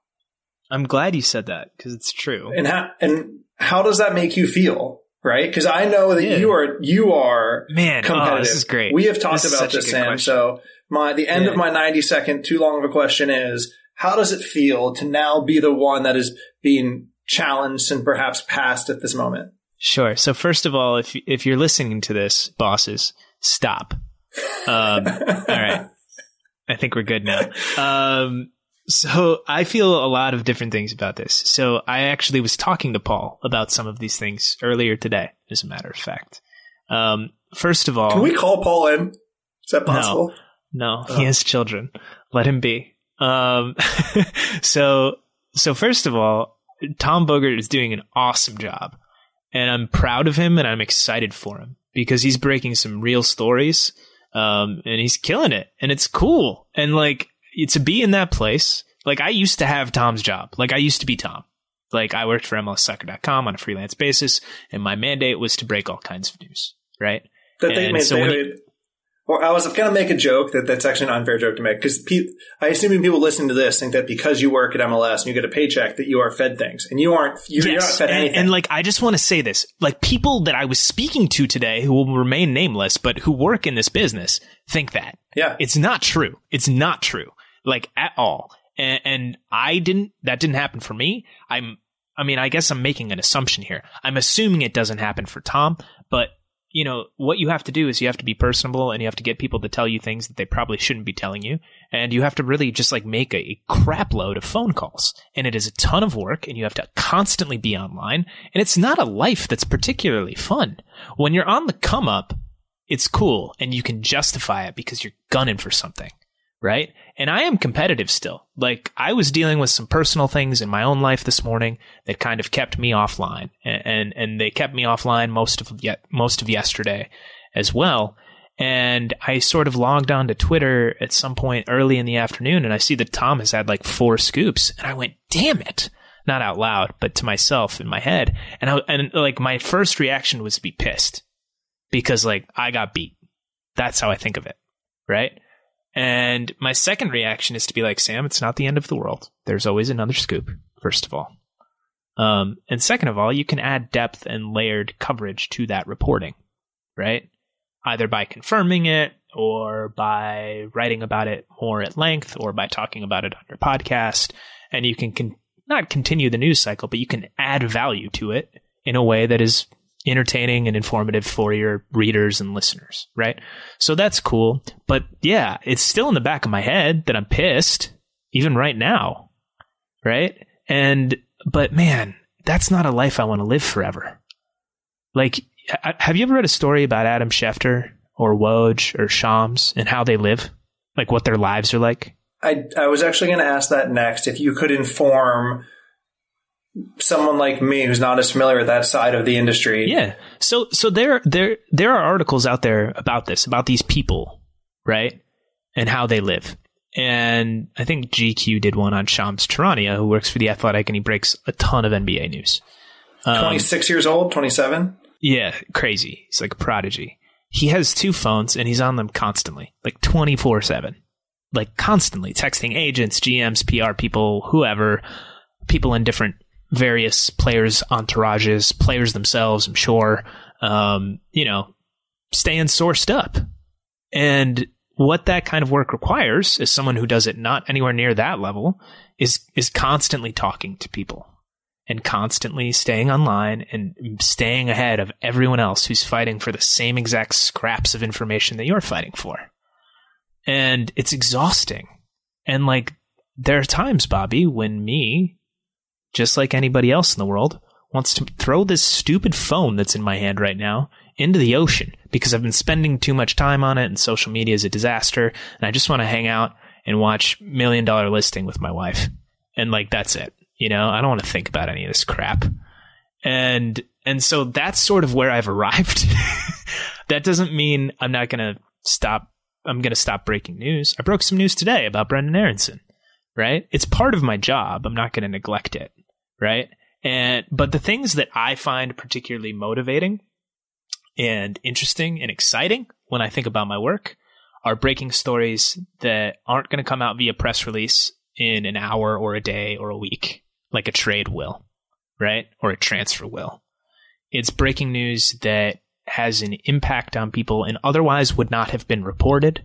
A: I'm glad you said that because it's true.
B: And how and how does that make you feel? Right? Because I know that
A: Yeah.
B: you are you are
A: Man, oh, this is great.
B: We have talked
A: This
B: about this, Sam.
A: question.
B: So my the end
A: Yeah.
B: of my ninety second too long of a question is: How does it feel to now be the one that is being challenged and perhaps passed at this moment?
A: Sure. So first of all, if if you're listening to this, bosses, stop. Um, all right. I think we're good now. Um, so I feel a lot of different things about this. So I actually was talking to Paul about some of these things earlier today, as a matter of fact. Um, first of all,
B: Can we call Paul in? Is that possible?
A: No,
B: Oh.
A: he has children. Let him be. Um, so, so first of all, Tom Bogert is doing an awesome job, and I'm proud of him, and I'm excited for him because he's breaking some real stories, um, and he's killing it, and it's cool, and like to be in that place. Like I used to have Tom's job. Like I used to be Tom. Like I worked for MLSsoccer.com on a freelance basis, and my mandate was to break all kinds of news. Right.
B: That they made.
A: so
B: they made- or I was going to make a joke that that's actually an unfair joke to make because pe- I assume people listening to this think that because you work at MLS and you get a paycheck that you are fed things and you aren't. You're, you're not fed
A: and,
B: anything.
A: and like I just want to say this, like people that I was speaking to today who will remain nameless, but who work in this business, think that
B: yeah,
A: it's not true. It's not true, like at all. And, and I didn't. That didn't happen for me. I'm. I mean, I guess I'm making an assumption here. I'm assuming it doesn't happen for Tom, but you know what you have to do is you have to be personable and you have to get people to tell you things that they probably shouldn't be telling you and you have to really just like make a, a crap load of phone calls and it is a ton of work and you have to constantly be online and it's not a life that's particularly fun when you're on the come up it's cool and you can justify it because you're gunning for something right and i am competitive still like i was dealing with some personal things in my own life this morning that kind of kept me offline and and, and they kept me offline most of yet most of yesterday as well and I sort of logged on to Twitter at some point early in the afternoon and I see that Tom has had like four scoops and I went, damn it. Not out loud, but to myself in my head. And I, and like my first reaction was to be pissed because like I got beat. That's how I think of it. Right. And my second reaction is to be like, Sam, it's not the end of the world. There's always another scoop, first of all. Um, and second of all, you can add depth and layered coverage to that reporting, right? Either by confirming it or by writing about it more at length or by talking about it on your podcast. And you can con- not continue the news cycle, but you can add value to it in a way that is entertaining and informative for your readers and listeners, right? So that's cool. But yeah, it's still in the back of my head that I'm pissed, even right now, right? And, but man, that's not a life I want to live forever. Like, have you ever read a story about Adam Schefter or Woj or Shams and how they live? Like what their lives are like?
B: I I was actually going to ask that next. If you could inform someone like me who's not as familiar with that side of the industry,
A: Yeah. So so there there there are articles out there about this, about these people, right? And how they live. And I think GQ did one on Shams Charania, who works for the Athletic, and he breaks a ton of NBA news. Um,
B: twenty six years old, twenty seven.
A: yeah, crazy. He's like a prodigy. He has two phones, and he's on them constantly, like twenty four seven, like constantly texting agents, GMs, PR people, whoever, people in different various players' entourages, players themselves, I'm sure, um, you know, staying sourced up. And what that kind of work requires is someone who does it not anywhere near that level is is constantly talking to people and constantly staying online and staying ahead of everyone else who's fighting for the same exact scraps of information that you're fighting for. And it's exhausting. And like there are times, Bobby, when me, just like anybody else in the world, wants to throw this stupid phone that's in my hand right now into the ocean because I've been spending too much time on it and social media is a disaster and I just want to hang out and watch million dollar listing with my wife. And like that's it. You know, I don't want to think about any of this crap. And and so that's sort of where I've arrived. that doesn't mean I'm not going to stop I'm going to stop breaking news. I broke some news today about Brendan Aronson, right? It's part of my job. I'm not going to neglect it, right? And but the things that I find particularly motivating and interesting and exciting when I think about my work are breaking stories that aren't going to come out via press release in an hour or a day or a week, like a trade will, right? Or a transfer will. it's breaking news that has an impact on people and otherwise would not have been reported,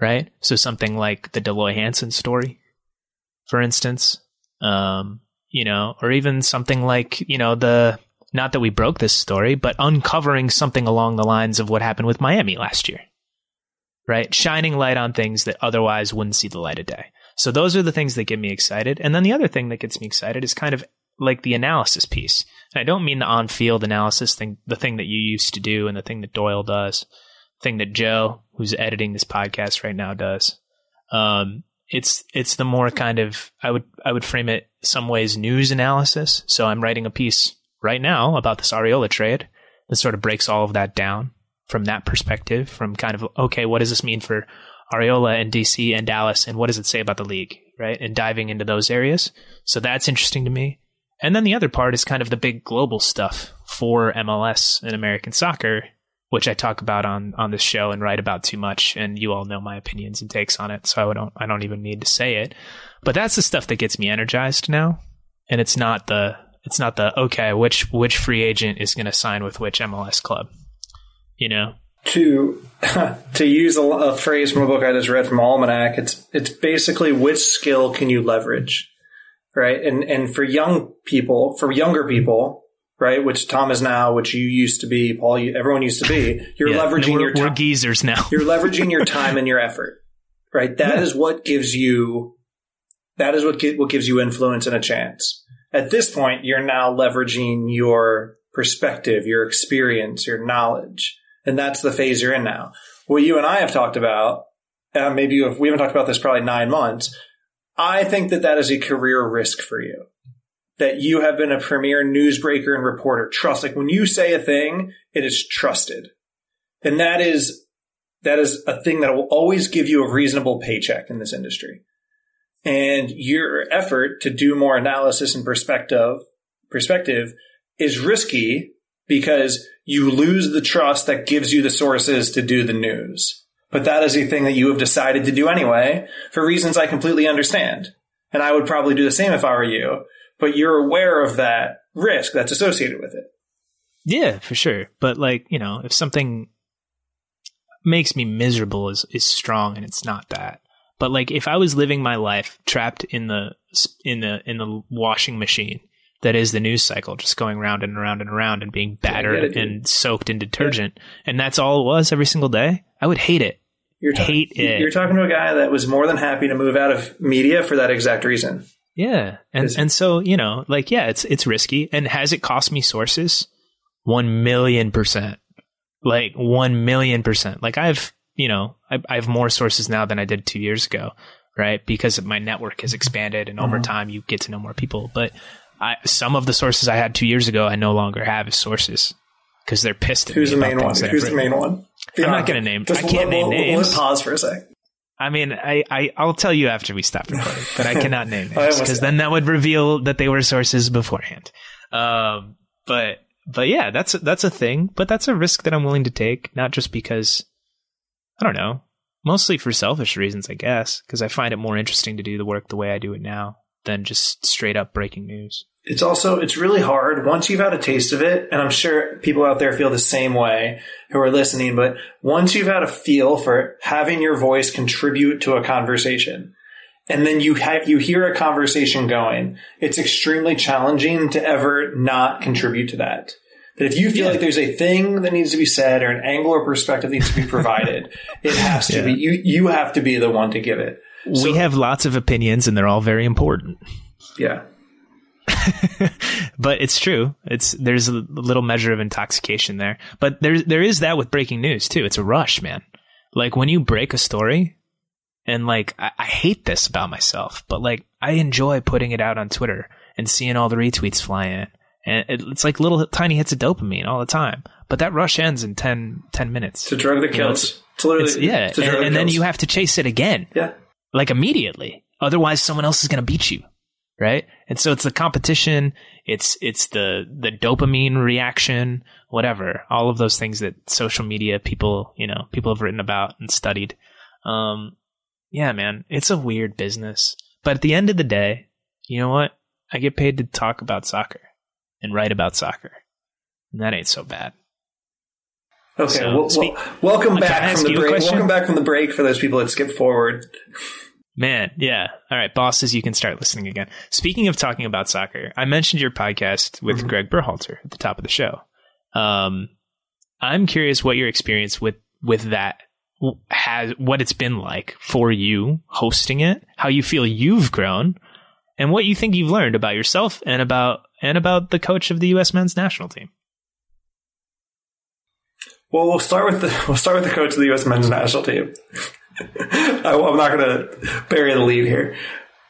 A: right? So something like the Dell Loy Hansen story, for instance, um, you know, or even something like, you know, the, not that we broke this story, but uncovering something along the lines of what happened with Miami last year, right? Shining light on things that otherwise wouldn't see the light of day. So those are the things that get me excited. And then the other thing that gets me excited is kind of like the analysis piece. And I don't mean the on field analysis thing, the thing that you used to do and the thing that Doyle does, thing that Joe, who's editing this podcast right now, does. Um, it's it's the more kind of I would I would frame it some ways news analysis. So I'm writing a piece right now about this Arriola trade that sort of breaks all of that down from that perspective, from kind of okay, what does this mean for Arriola and DC and Dallas, and what does it say about the league, right? And diving into those areas. So that's interesting to me. And then the other part is kind of the big global stuff for MLS and American soccer, which I talk about on on this show and write about too much. And you all know my opinions and takes on it, so I don't I don't even need to say it. But that's the stuff that gets me energized now, and it's not the it's not the okay which which free agent is going to sign with which MLS club, you know.
B: To to use a, a phrase from a book I just read from Almanac, it's it's basically which skill can you leverage right? And and for young people, for younger people, right, which Tom is now, which you used to be, Paul, you, everyone used to be, you're yeah, leveraging your
A: time. We're geezers now.
B: you're leveraging your time and your effort, right? That yeah. is what gives you, that is what what gives you influence and a chance. At this point, you're now leveraging your perspective, your experience, your knowledge, and that's the phase you're in now. What you and I have talked about, uh, maybe if we haven't talked about this probably nine months, I think that that is a career risk for you. That you have been a premier newsbreaker and reporter. Trust, like when you say a thing, it is trusted. And that is, that is a thing that will always give you a reasonable paycheck in this industry. And your effort to do more analysis and perspective, perspective is risky because you lose the trust that gives you the sources to do the news. But that is a thing that you have decided to do anyway for reasons I completely understand. And I would probably do the same if I were you, but you're aware of that risk that's associated with it.
A: Yeah, for sure. But like, you know, if something makes me miserable is is strong and it's not that. But like if I was living my life trapped in the in the in the washing machine that is the news cycle, just going round and around and around and being battered and soaked in detergent, yeah. and that's all it was every single day, I would hate it.
B: You're
A: ta- hate
B: it. You're talking to a guy that was more than happy to move out of media for that exact reason.
A: Yeah, and and so you know, like, yeah, it's it's risky, and has it cost me sources? One million percent, like one million percent. Like I've you know, I, I have more sources now than I did two years ago, right? Because my network has expanded, and over mm-hmm. time you get to know more people. But I, some of the sources I had two years ago, I no longer have as sources because they're pissed. At
B: Who's the main one? Who's the main one?
A: I'm not going to name. Just I can't we'll, name
B: we'll,
A: names.
B: Let's pause for a sec.
A: I mean, I, I I'll tell you after we stop recording, but I cannot name names because then that would reveal that they were sources beforehand. Um, but but yeah, that's that's a thing. But that's a risk that I'm willing to take, not just because I don't know, mostly for selfish reasons, I guess, because I find it more interesting to do the work the way I do it now than just straight up breaking news.
B: It's also it's really hard once you've had a taste of it, and I'm sure people out there feel the same way who are listening. But once you've had a feel for having your voice contribute to a conversation, and then you have you hear a conversation going, it's extremely challenging to ever not contribute to that. That if you feel yeah. like there's a thing that needs to be said or an angle or perspective needs to be provided, it has to yeah. be you. You have to be the one to give it.
A: So, we have lots of opinions, and they're all very important.
B: Yeah.
A: but it's true. It's there's a little measure of intoxication there. But there there is that with breaking news too. It's a rush, man. Like when you break a story, and like I, I hate this about myself, but like I enjoy putting it out on Twitter and seeing all the retweets fly in. And it's like little tiny hits of dopamine all the time. But that rush ends in 10, 10 minutes.
B: To drug that kills. You know, it's literally,
A: yeah. And, and then you have to chase it again.
B: Yeah.
A: Like immediately. Otherwise, someone else is going to beat you right? And so it's the competition, it's it's the the dopamine reaction, whatever, all of those things that social media people, you know, people have written about and studied. Um, yeah, man, it's a weird business. But at the end of the day, you know what? I get paid to talk about soccer and write about soccer. And that ain't so bad.
B: Okay,
A: So,
B: well, well, welcome back from the break. Welcome back from the break for those people that skipped forward.
A: Man, yeah. All right, bosses, you can start listening again. Speaking of talking about soccer, I mentioned your podcast with
B: Mhm.
A: Greg Berhalter at the top of the show. Um, I'm curious what your experience with with that has, what it's been like for you hosting it, how you feel you've grown, and what you think you've learned about yourself and about and about the coach of the U.S. men's national team.
B: Well, we'll start with the we'll start with the coach of the U.S. men's national team. I, am not going to bury the lead here.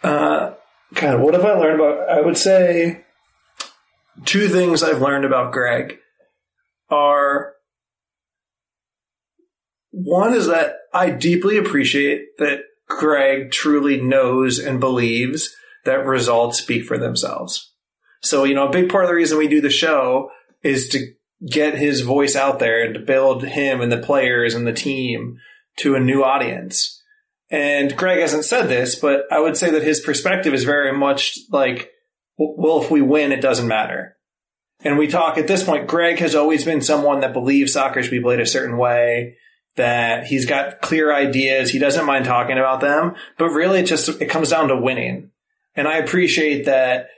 B: Uh, God, what have I learned about? I would say two things I've learned about Greg are one is that I deeply appreciate that Greg truly knows and believes that results speak for themselves. So, you know, a big part of the reason we do the show is to get his voice out there and to build him and the players and the team to a new audience. And Greg hasn't said this, but I would say that his perspective is very much like, well, if we win, it doesn't matter. And we talk at this point, Greg has always been someone that believes soccer should be played a certain way, that he's got clear ideas. He doesn't mind talking about them, but really it just, it comes down to winning. And I appreciate that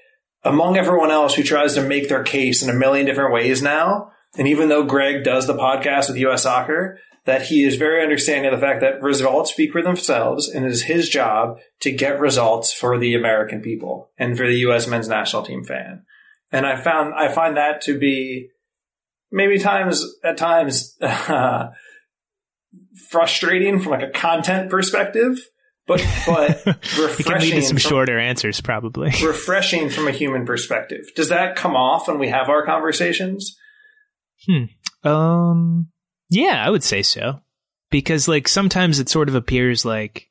B: among everyone else who tries to make their case in a million different ways now, and even though Greg does the podcast with US Soccer, that he is very understanding of the fact that results speak for themselves and it is his job to get results for the American people and for the US men's national team fan. And I found, I find that to be maybe times, at times, frustrating from like a content perspective, but, but
A: it can lead to some
B: from-
A: shorter answers, probably.
B: refreshing from a human perspective. Does that come off when we have our conversations? Hmm.
A: Um, yeah, I would say so. Because like sometimes it sort of appears like,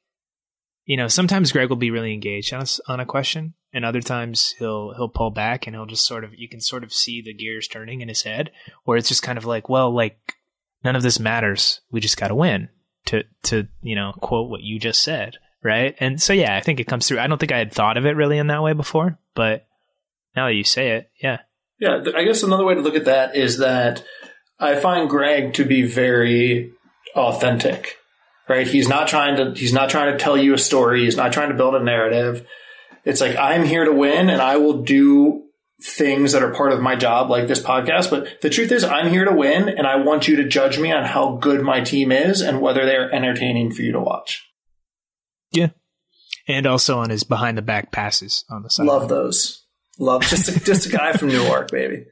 A: you know, sometimes Greg will be really engaged on a, on a question, and other times he'll he'll pull back and he'll just sort of you can sort of see the gears turning in his head, where it's just kind of like, well, like none of this matters. We just got to win. To to you know quote what you just said, right? And so yeah, I think it comes through. I don't think I had thought of it really in that way before, but now that you say it, yeah,
B: Yeah, I guess another way to look at that is that I find Greg to be very authentic. Right? He's not trying to he's not trying to tell you a story, he's not trying to build a narrative. It's like I'm here to win and I will do things that are part of my job like this podcast, but the truth is I'm here to win and I want you to judge me on how good my team is and whether they're entertaining for you to watch. Yeah.
A: And also on his behind the back passes on the side.
B: Love those. Love just a, just a guy from Newark, baby.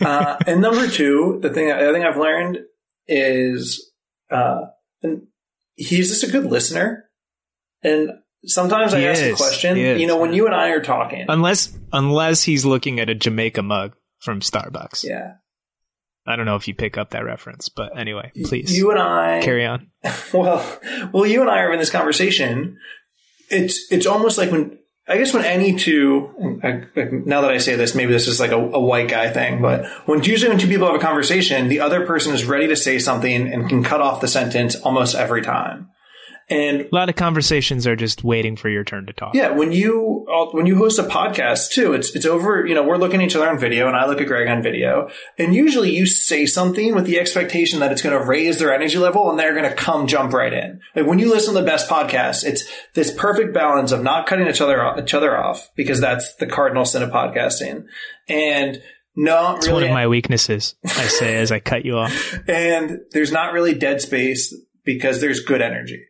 B: Uh, and number two, the thing I think I've learned is, uh, and he's just a good listener. And sometimes I
A: He
B: ask a question. You know, when you and I are talking,
A: unless unless he's looking at a Jamaica mug from Starbucks.
B: yeah,
A: I don't know if you pick up that reference, but anyway, please
B: you and I
A: carry on.
B: well, well, you and I are in this conversation. It's it's almost like when I guess when any two. I, now that I say this, maybe this is like a, a white guy thing, but when usually when two people have a conversation, the other person is ready to say something and can cut off the sentence almost every time. And
A: A lot of conversations are just waiting for your turn to talk.
B: yeah, when you when you host a podcast too, it's it's over. You know, we're looking at each other on video, and I look at Greg on video, and usually you say something with the expectation that it's going to raise their energy level, and they're going to come jump right in. Like when you listen to the best podcasts, it's this perfect balance of not cutting each other each other off because that's the cardinal sin of podcasting, and not
A: It's
B: really
A: one of my weaknesses, I say as I cut you off.
B: and there's not really dead space because there's good energy.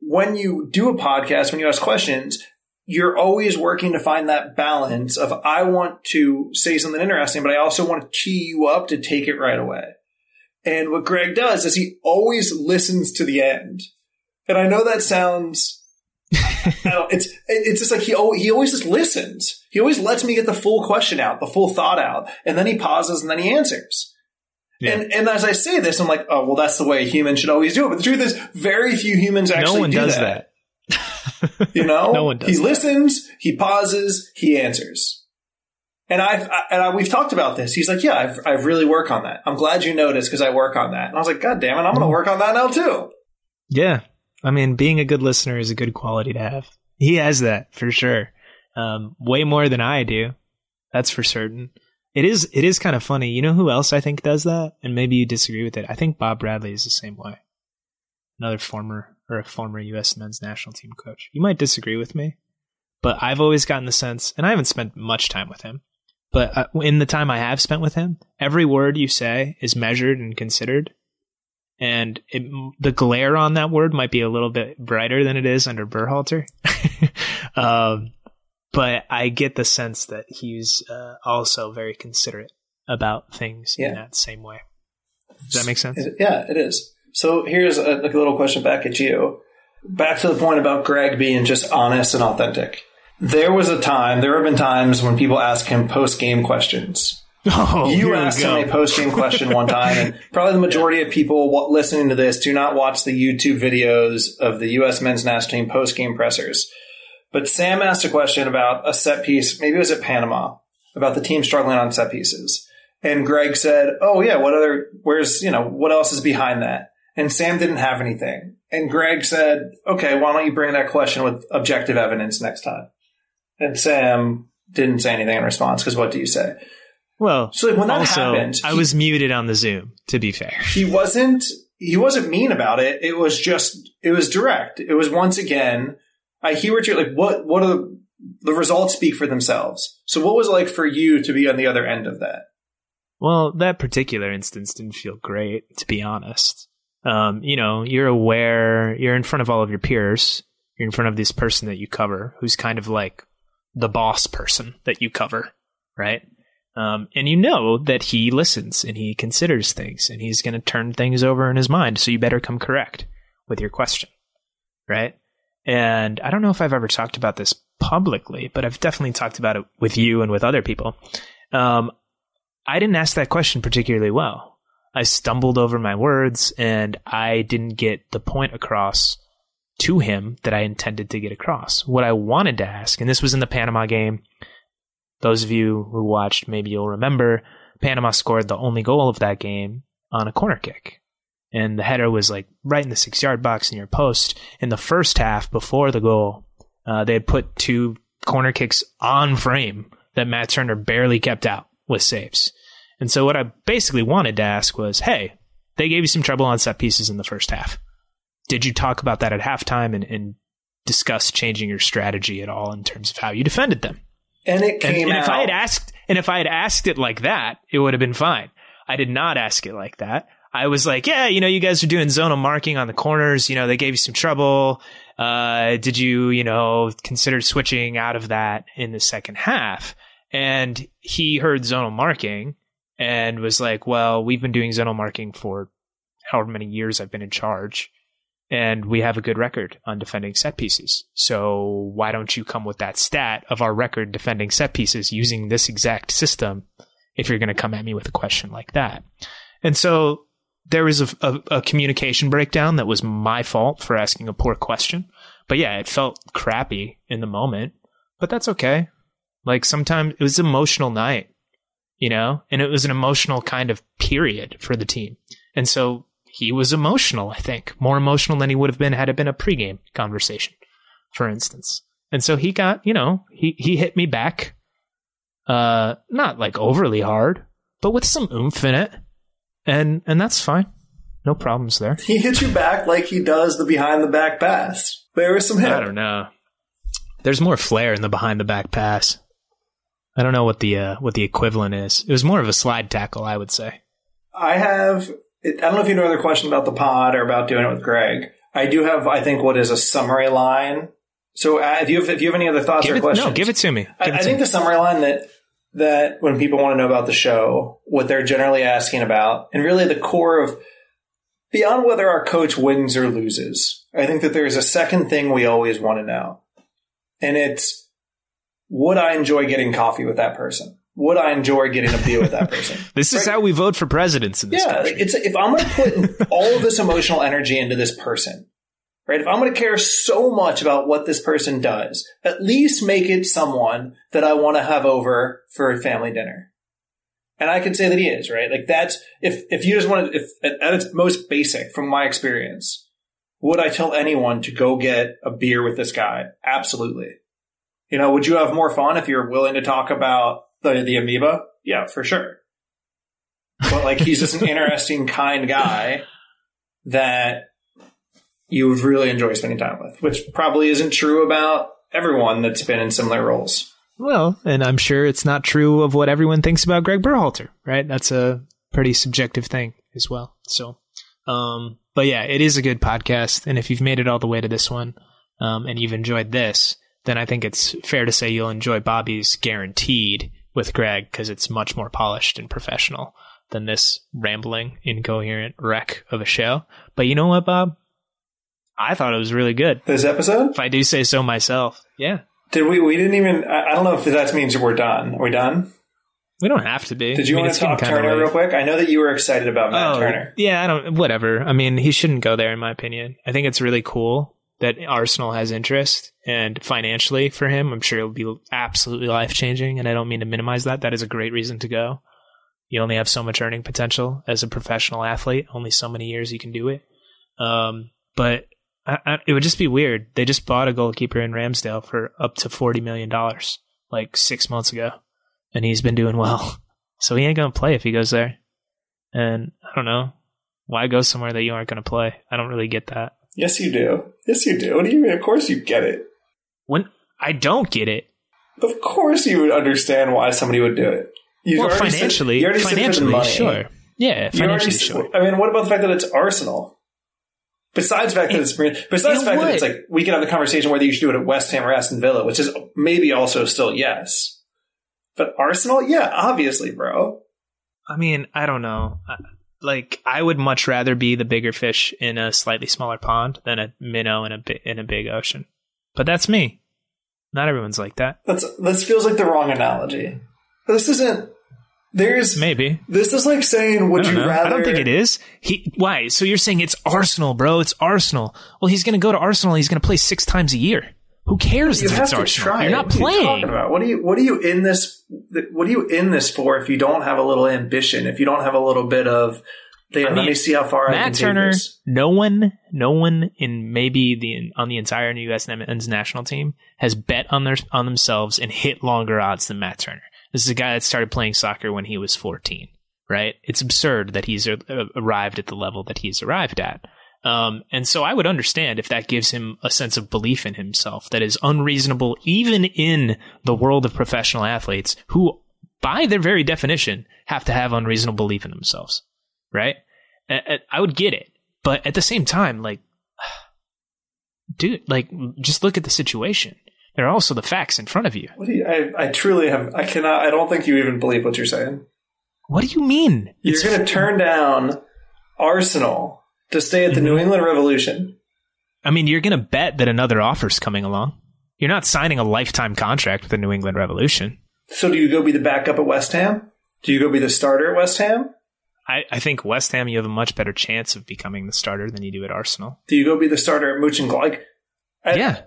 B: When you do a podcast, when you ask questions, you're always working to find that balance of I want to say something interesting, but I also want to tee you up to take it right away. And what Greg does is he always listens to the end. And I know that sounds it's it's just like he al- he always just listens. He always lets me get the full question out, the full thought out, and then he pauses and then he answers.
A: Yeah.
B: And and as I say this, I'm like, oh well, that's the way a human should always do it. But the truth is, very few humans actually
A: no one
B: do
A: does
B: that.
A: that.
B: You know,
A: No one does
B: He
A: that.
B: listens, he pauses, he answers. And I've I, and I, we've talked about this. He's like, yeah, I've I've really work on that. I'm glad you noticed because I work on that. And I was like, God damn it, I'm going to
A: Mm.
B: work on that now too.
A: Yeah. I mean, being a good listener is a good quality to have. He has that for sure. Um, way more than I do. That's for certain. It is it is kind of funny. You know who else I think does that? And maybe you disagree with it. I think Bob Bradley is the same way. Another former or a former US men's national team coach. You might disagree with me, but I've always gotten the sense and I haven't spent much time with him, but uh, in the time I have spent with him, every word you say is measured and considered. And it, the glare on that word might be a little bit brighter than it is under Berhalter. um, but I get the sense that he's uh, also very considerate about things yeah. in that same way. Does that make sense?
B: Yeah, it is. So here's a, a little question back at you. Back to the point about Greg being just honest and authentic. There was a time, there have been times when people ask him post game questions. Oh, you asked him a post game question one time, and probably the majority of people listening to this do not watch the YouTube videos of the U.S. men's national team post game pressers. But Sam asked a question about a set piece. Maybe it was at Panama about the team struggling on set pieces. And Gregg said, Oh yeah, what other, where's, you know, what else is behind that? And Sam didn't have anything. And Gregg said, okay, why don't you bring that question with objective evidence next time? And Sam didn't say anything in response because what do you say?
A: Well, so when that also, happened, he, I was muted on the Zoom. To be fair,
B: he wasn't. He wasn't mean about it. It was just. It was direct. It was once again I hear what you're like. What what are the, the results speak for themselves? So what was it like for you to be on the other end of that?
A: Well, that particular instance didn't feel great, to be honest. Um, you know, you're aware, you're in front of all of your peers, you're in front of this person that you cover, who's kind of like the boss person that you cover, right? Um, and you know that he listens and he considers things and he's going to turn things over in his mind. So you better come correct with your question, right? And I don't know if I've ever talked about this publicly, but I've definitely talked about it with you and with other people. Um, I didn't ask that question particularly well. I stumbled over my words and I didn't get the point across to him that I intended to get across. What I wanted to ask, and this was in the Panama game. Those of you who watched, maybe you'll remember, Panama scored the only goal of that game on a corner kick and the header was like right in the six yard box in your post. In the first half, before the goal, uh, they had put two corner kicks on frame that Matt Turner barely kept out with saves. And so what I basically wanted to ask was, hey, they gave you some trouble on set pieces in the first half. Did you talk about that at halftime and, and discuss changing your strategy at all in terms of how you defended them?
B: And it came
A: and, and
B: out.
A: if I had asked, and if I had asked it like that, it would have been fine. I did not ask it like that. I was like, yeah, you know, you guys are doing zonal marking on the corners. You know, they gave you some trouble. Uh, did you, you know, consider switching out of that in the second half? And he heard zonal marking and was like, well, we've been doing zonal marking for however many years I've been in charge. And we have a good record on defending set pieces. So why don't you come with that stat of our record defending set pieces using this exact system if you're going to come at me with a question like that? And so there was a, a, a, communication breakdown that was my fault for asking a poor question. But yeah, it felt crappy in the moment, but that's okay. Like sometimes it was an emotional night, you know, and it was an emotional kind of period for the team. And so he was emotional, I think, more emotional than he would have been had it been a pregame conversation, for instance. And so he got, you know, he, he hit me back, uh, not like overly hard, but with some oomph in it and and that's fine. No problems there.
B: He hits you back like he does the behind the back pass. There was some hit.
A: I don't know. There's more flair in the behind the back pass. I don't know what the uh, what the equivalent is. It was more of a slide tackle, I would say.
B: I have. I don't know if you know other question about the pod or about doing it with Gregg. I do have, I think, what is a summary line. So uh, if you have, if you have any other thoughts
A: give
B: or
A: it,
B: questions,
A: no, give it to me.
B: I, I think me. the summary line that that when people want to know about the show, what they're generally asking about, and really the core of beyond whether our coach wins or loses, I think that there's a second thing we always want to know. And it's would I enjoy getting coffee with that person? Would I enjoy getting a beer with that person?
A: this is how we vote for presidents in this
B: yeah,
A: country.
B: it's if I'm going to put all of this emotional energy into this person, right? If I'm going to care so much about what this person does, at least make it someone that I want to have over for a family dinner. And I can say that he is, right? Like that's, if, if you just want to, if at its most basic from my experience, would I tell anyone to go get a beer with this guy? Absolutely. You know, would you have more fun if you're willing to talk about the, the amoeba yeah, for sure. But like he's just an interesting, kind guy that you would really enjoy spending time with, which probably isn't true about everyone that's been in similar roles.
A: Well, and I'm sure it's not true of what everyone thinks about Gregg Berhalter, right? That's a pretty subjective thing as well. So, um, but yeah, it is a good podcast. And if you've made it all the way to this one, um, and you've enjoyed this, then I think it's fair to say you'll enjoy Bobby's guaranteed with Gregg because it's much more polished and professional than this rambling, incoherent wreck of a show. But you know what, Bob? I thought it was really good.
B: This episode?
A: If I do say so myself. Yeah.
B: Did we? We didn't even. I I don't know if that means we're done. Are we done?
A: We don't have to be.
B: Did you
A: I mean,
B: want to talk Turner real quick? I know that you were excited about Matt
A: Oh,
B: Turner.
A: Yeah, I don't. Whatever. I mean, he shouldn't go there, in my opinion. I think it's really cool that Arsenal has interest, and financially for him, I'm sure it'll be absolutely life changing. And I don't mean to minimize that. That is a great reason to go. You only have so much earning potential as a professional athlete. Only so many years you can do it. Um, but I, I, it would just be weird. They just bought a goalkeeper in Ramsdale for up to forty million dollars, like six months ago, and he's been doing well. So he ain't gonna play if he goes there. And I don't know why go somewhere that you aren't gonna play. I don't really get that.
B: Yes, you do. Yes, you do. What do you mean? Of course you get it.
A: When I don't get it,
B: Of course you would understand why somebody would do it. You
A: well, financially, financially, sure, yeah,
B: You already,
A: financially, sure.
B: I mean, what about the fact that it's Arsenal? Besides the fact that it's besides the fact that it's like we could have the conversation whether you should do it at West Ham or Aston Villa, which is maybe also still yes. But Arsenal, yeah, obviously, bro.
A: I mean, I don't know. Like, I would much rather be the bigger fish in a slightly smaller pond than a minnow in a in a big ocean. But that's me. Not everyone's like that.
B: That's this feels like the wrong analogy. This isn't. There's
A: Maybe.
B: This is like saying,
A: I
B: would you
A: know.
B: rather?
A: I don't think it is. He why? So you're saying it's Arsenal, bro? It's Arsenal. Well, he's going to go to Arsenal. He's going to play six times a year. Who cares
B: You
A: if
B: have
A: it's
B: to
A: Arsenal?
B: try.
A: You're not
B: What are you
A: playing.
B: about? What are you? What are you in this? What are you in this for? If you don't have a little ambition, if you don't have a little bit of, "Damn, let
A: mean,
B: me see how far I can
A: Matt
B: take
A: Turner,
B: this."
A: no one, no one in maybe the on the entire U.S. men's national team has bet on their on themselves and hit longer odds than Matt Turner. This is a guy that started playing soccer when he was 14. Right? It's absurd that he's uh, arrived at the level that he's arrived at. Um, and so I would understand if that gives him a sense of belief in himself that is unreasonable, even in the world of professional athletes who, by their very definition, have to have unreasonable belief in themselves. Right? I would get it, but at the same time, like, dude, like, just look at the situation. There are also the facts in front of you.
B: What do you? I, I truly have. I cannot. I don't think you even believe what you're saying.
A: What do you mean?
B: You're going to turn down Arsenal to stay at the New mm-hmm. England Revolution.
A: I mean, you're going to bet that another offer's coming along. You're not signing a lifetime contract with the New England Revolution.
B: So do you go be the backup at West Ham? Do you go be the starter at West Ham?
A: I, I think West Ham, you have a much better chance of becoming the starter than you do at Arsenal.
B: Do you go be the starter at Mönchengladbach? I-
A: yeah,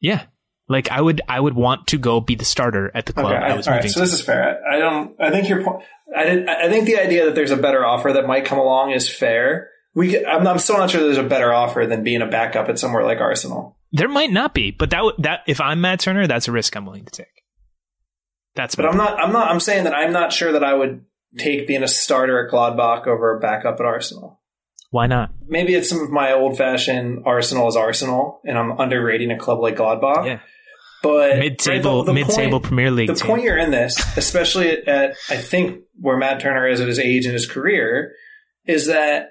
A: yeah. Like I would, I would want to go be the starter at the club
B: Okay,
A: I
B: I,
A: was
B: all right. So
A: to.
B: this is fair. I, I don't. I think your point. I did, I think the idea that there's a better offer that might come along is fair. We. I'm, I'm still not sure there's a better offer than being a backup at somewhere like Arsenal.
A: There might not be, but that that if I'm Matt Turner, that's a risk I'm willing to take. That's
B: But I'm not. I'm not. I'm saying that I'm not sure that I would take being a starter at Gladbach over a backup at Arsenal.
A: Why not?
B: Maybe it's some of my old fashioned Arsenal is Arsenal, and I'm underrating a club like Gladbach.
A: Yeah,
B: But
A: mid-table,
B: right, the- the
A: mid-table
B: point-
A: Premier League
B: the
A: team.
B: point you're in this, especially at, at I think where Matt Turner is at his age and his career, is that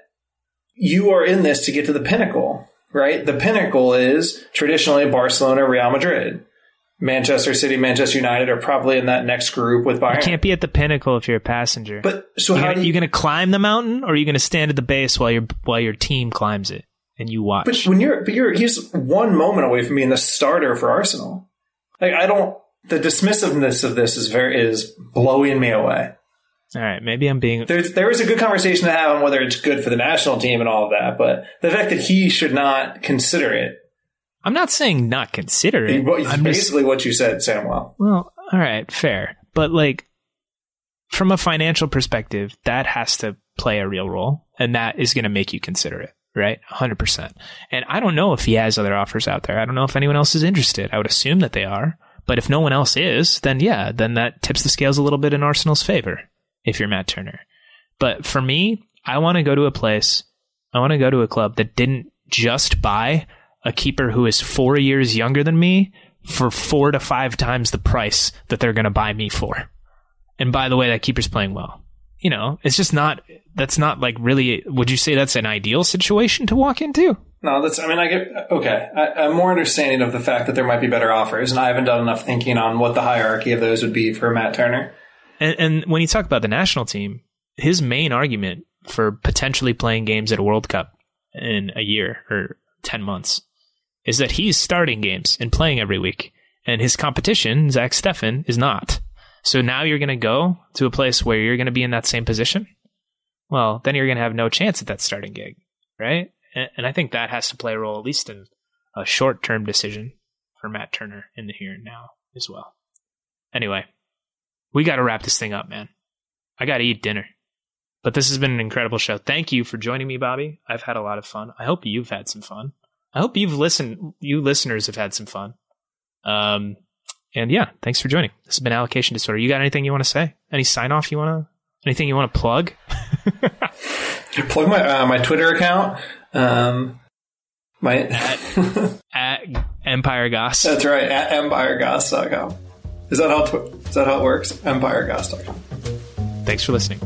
B: you are in this to get to the pinnacle, right? The pinnacle is traditionally Barcelona, Real Madrid. Manchester City, Manchester United are probably in that next group with Bayern.
A: You can't be at the pinnacle if you're a passenger.
B: but so
A: you
B: how
A: gonna,
B: do
A: you
B: you,
A: going to climb the mountain, or are you going to stand at the base while your while your team climbs it and you watch?
B: But when you're, but you're, he's one moment away from being the starter for Arsenal. Like I don't, the dismissiveness of this is very is blowing me away.
A: All right, maybe I'm being.
B: There's there is a good conversation to have on whether it's good for the national team and all of that, but the fact that he should not consider it,
A: I'm not saying not consider it.
B: what-
A: I'm just
B: basically what you said, Samuel.
A: well. All right, fair, but like from a financial perspective, that has to play a real role, and that is going to make you consider it. Right, 100%. And I don't know if he has other offers out there. I don't know if anyone else is interested. I would assume that they are, but if no one else is, then yeah, then that tips the scales a little bit in Arsenal's favor if you're Matt Turner. But for me, I want to go to a place, I want to go to a club that didn't just buy a keeper who is four years younger than me for four to five times the price that they're going to buy me for. And by the way, that keeper's playing well. You know, it's just not, that's not like really, would you say that's an ideal situation to walk into?
B: No, that's, I mean, I get, okay. I, I'm more understanding of the fact that there might be better offers, and I haven't done enough thinking on what the hierarchy of those would be for Matt Turner.
A: And, and when you talk about the national team, his main argument for potentially playing games at a World Cup in a year or 10 months is that he's starting games and playing every week. And his competition, Zach Steffen, is not. So now you're going to go to a place where you're going to be in that same position. Well, then you're going to have no chance at that starting gig, right? And, and I think that has to play a role, at least in a short term decision for Matt Turner in the here and now as well. Anyway, we got to wrap this thing up, man. I got to eat dinner. But this has been an incredible show. Thank you for joining me, Bobby. I've had a lot of fun. I hope you've had some fun. I hope you've listened, you listeners have had some fun. Um, and yeah, thanks for joining. This has been Allocation Disorder. You got anything you want to say? Any sign off you want to, anything you want to plug?
B: plug my, uh, my Twitter account. Um, my,
A: at, at Empire Goss.
B: That's right. At empiregoss.com. Is that how, tw- is that how it works? Empiregoss.com.
A: Thanks for listening.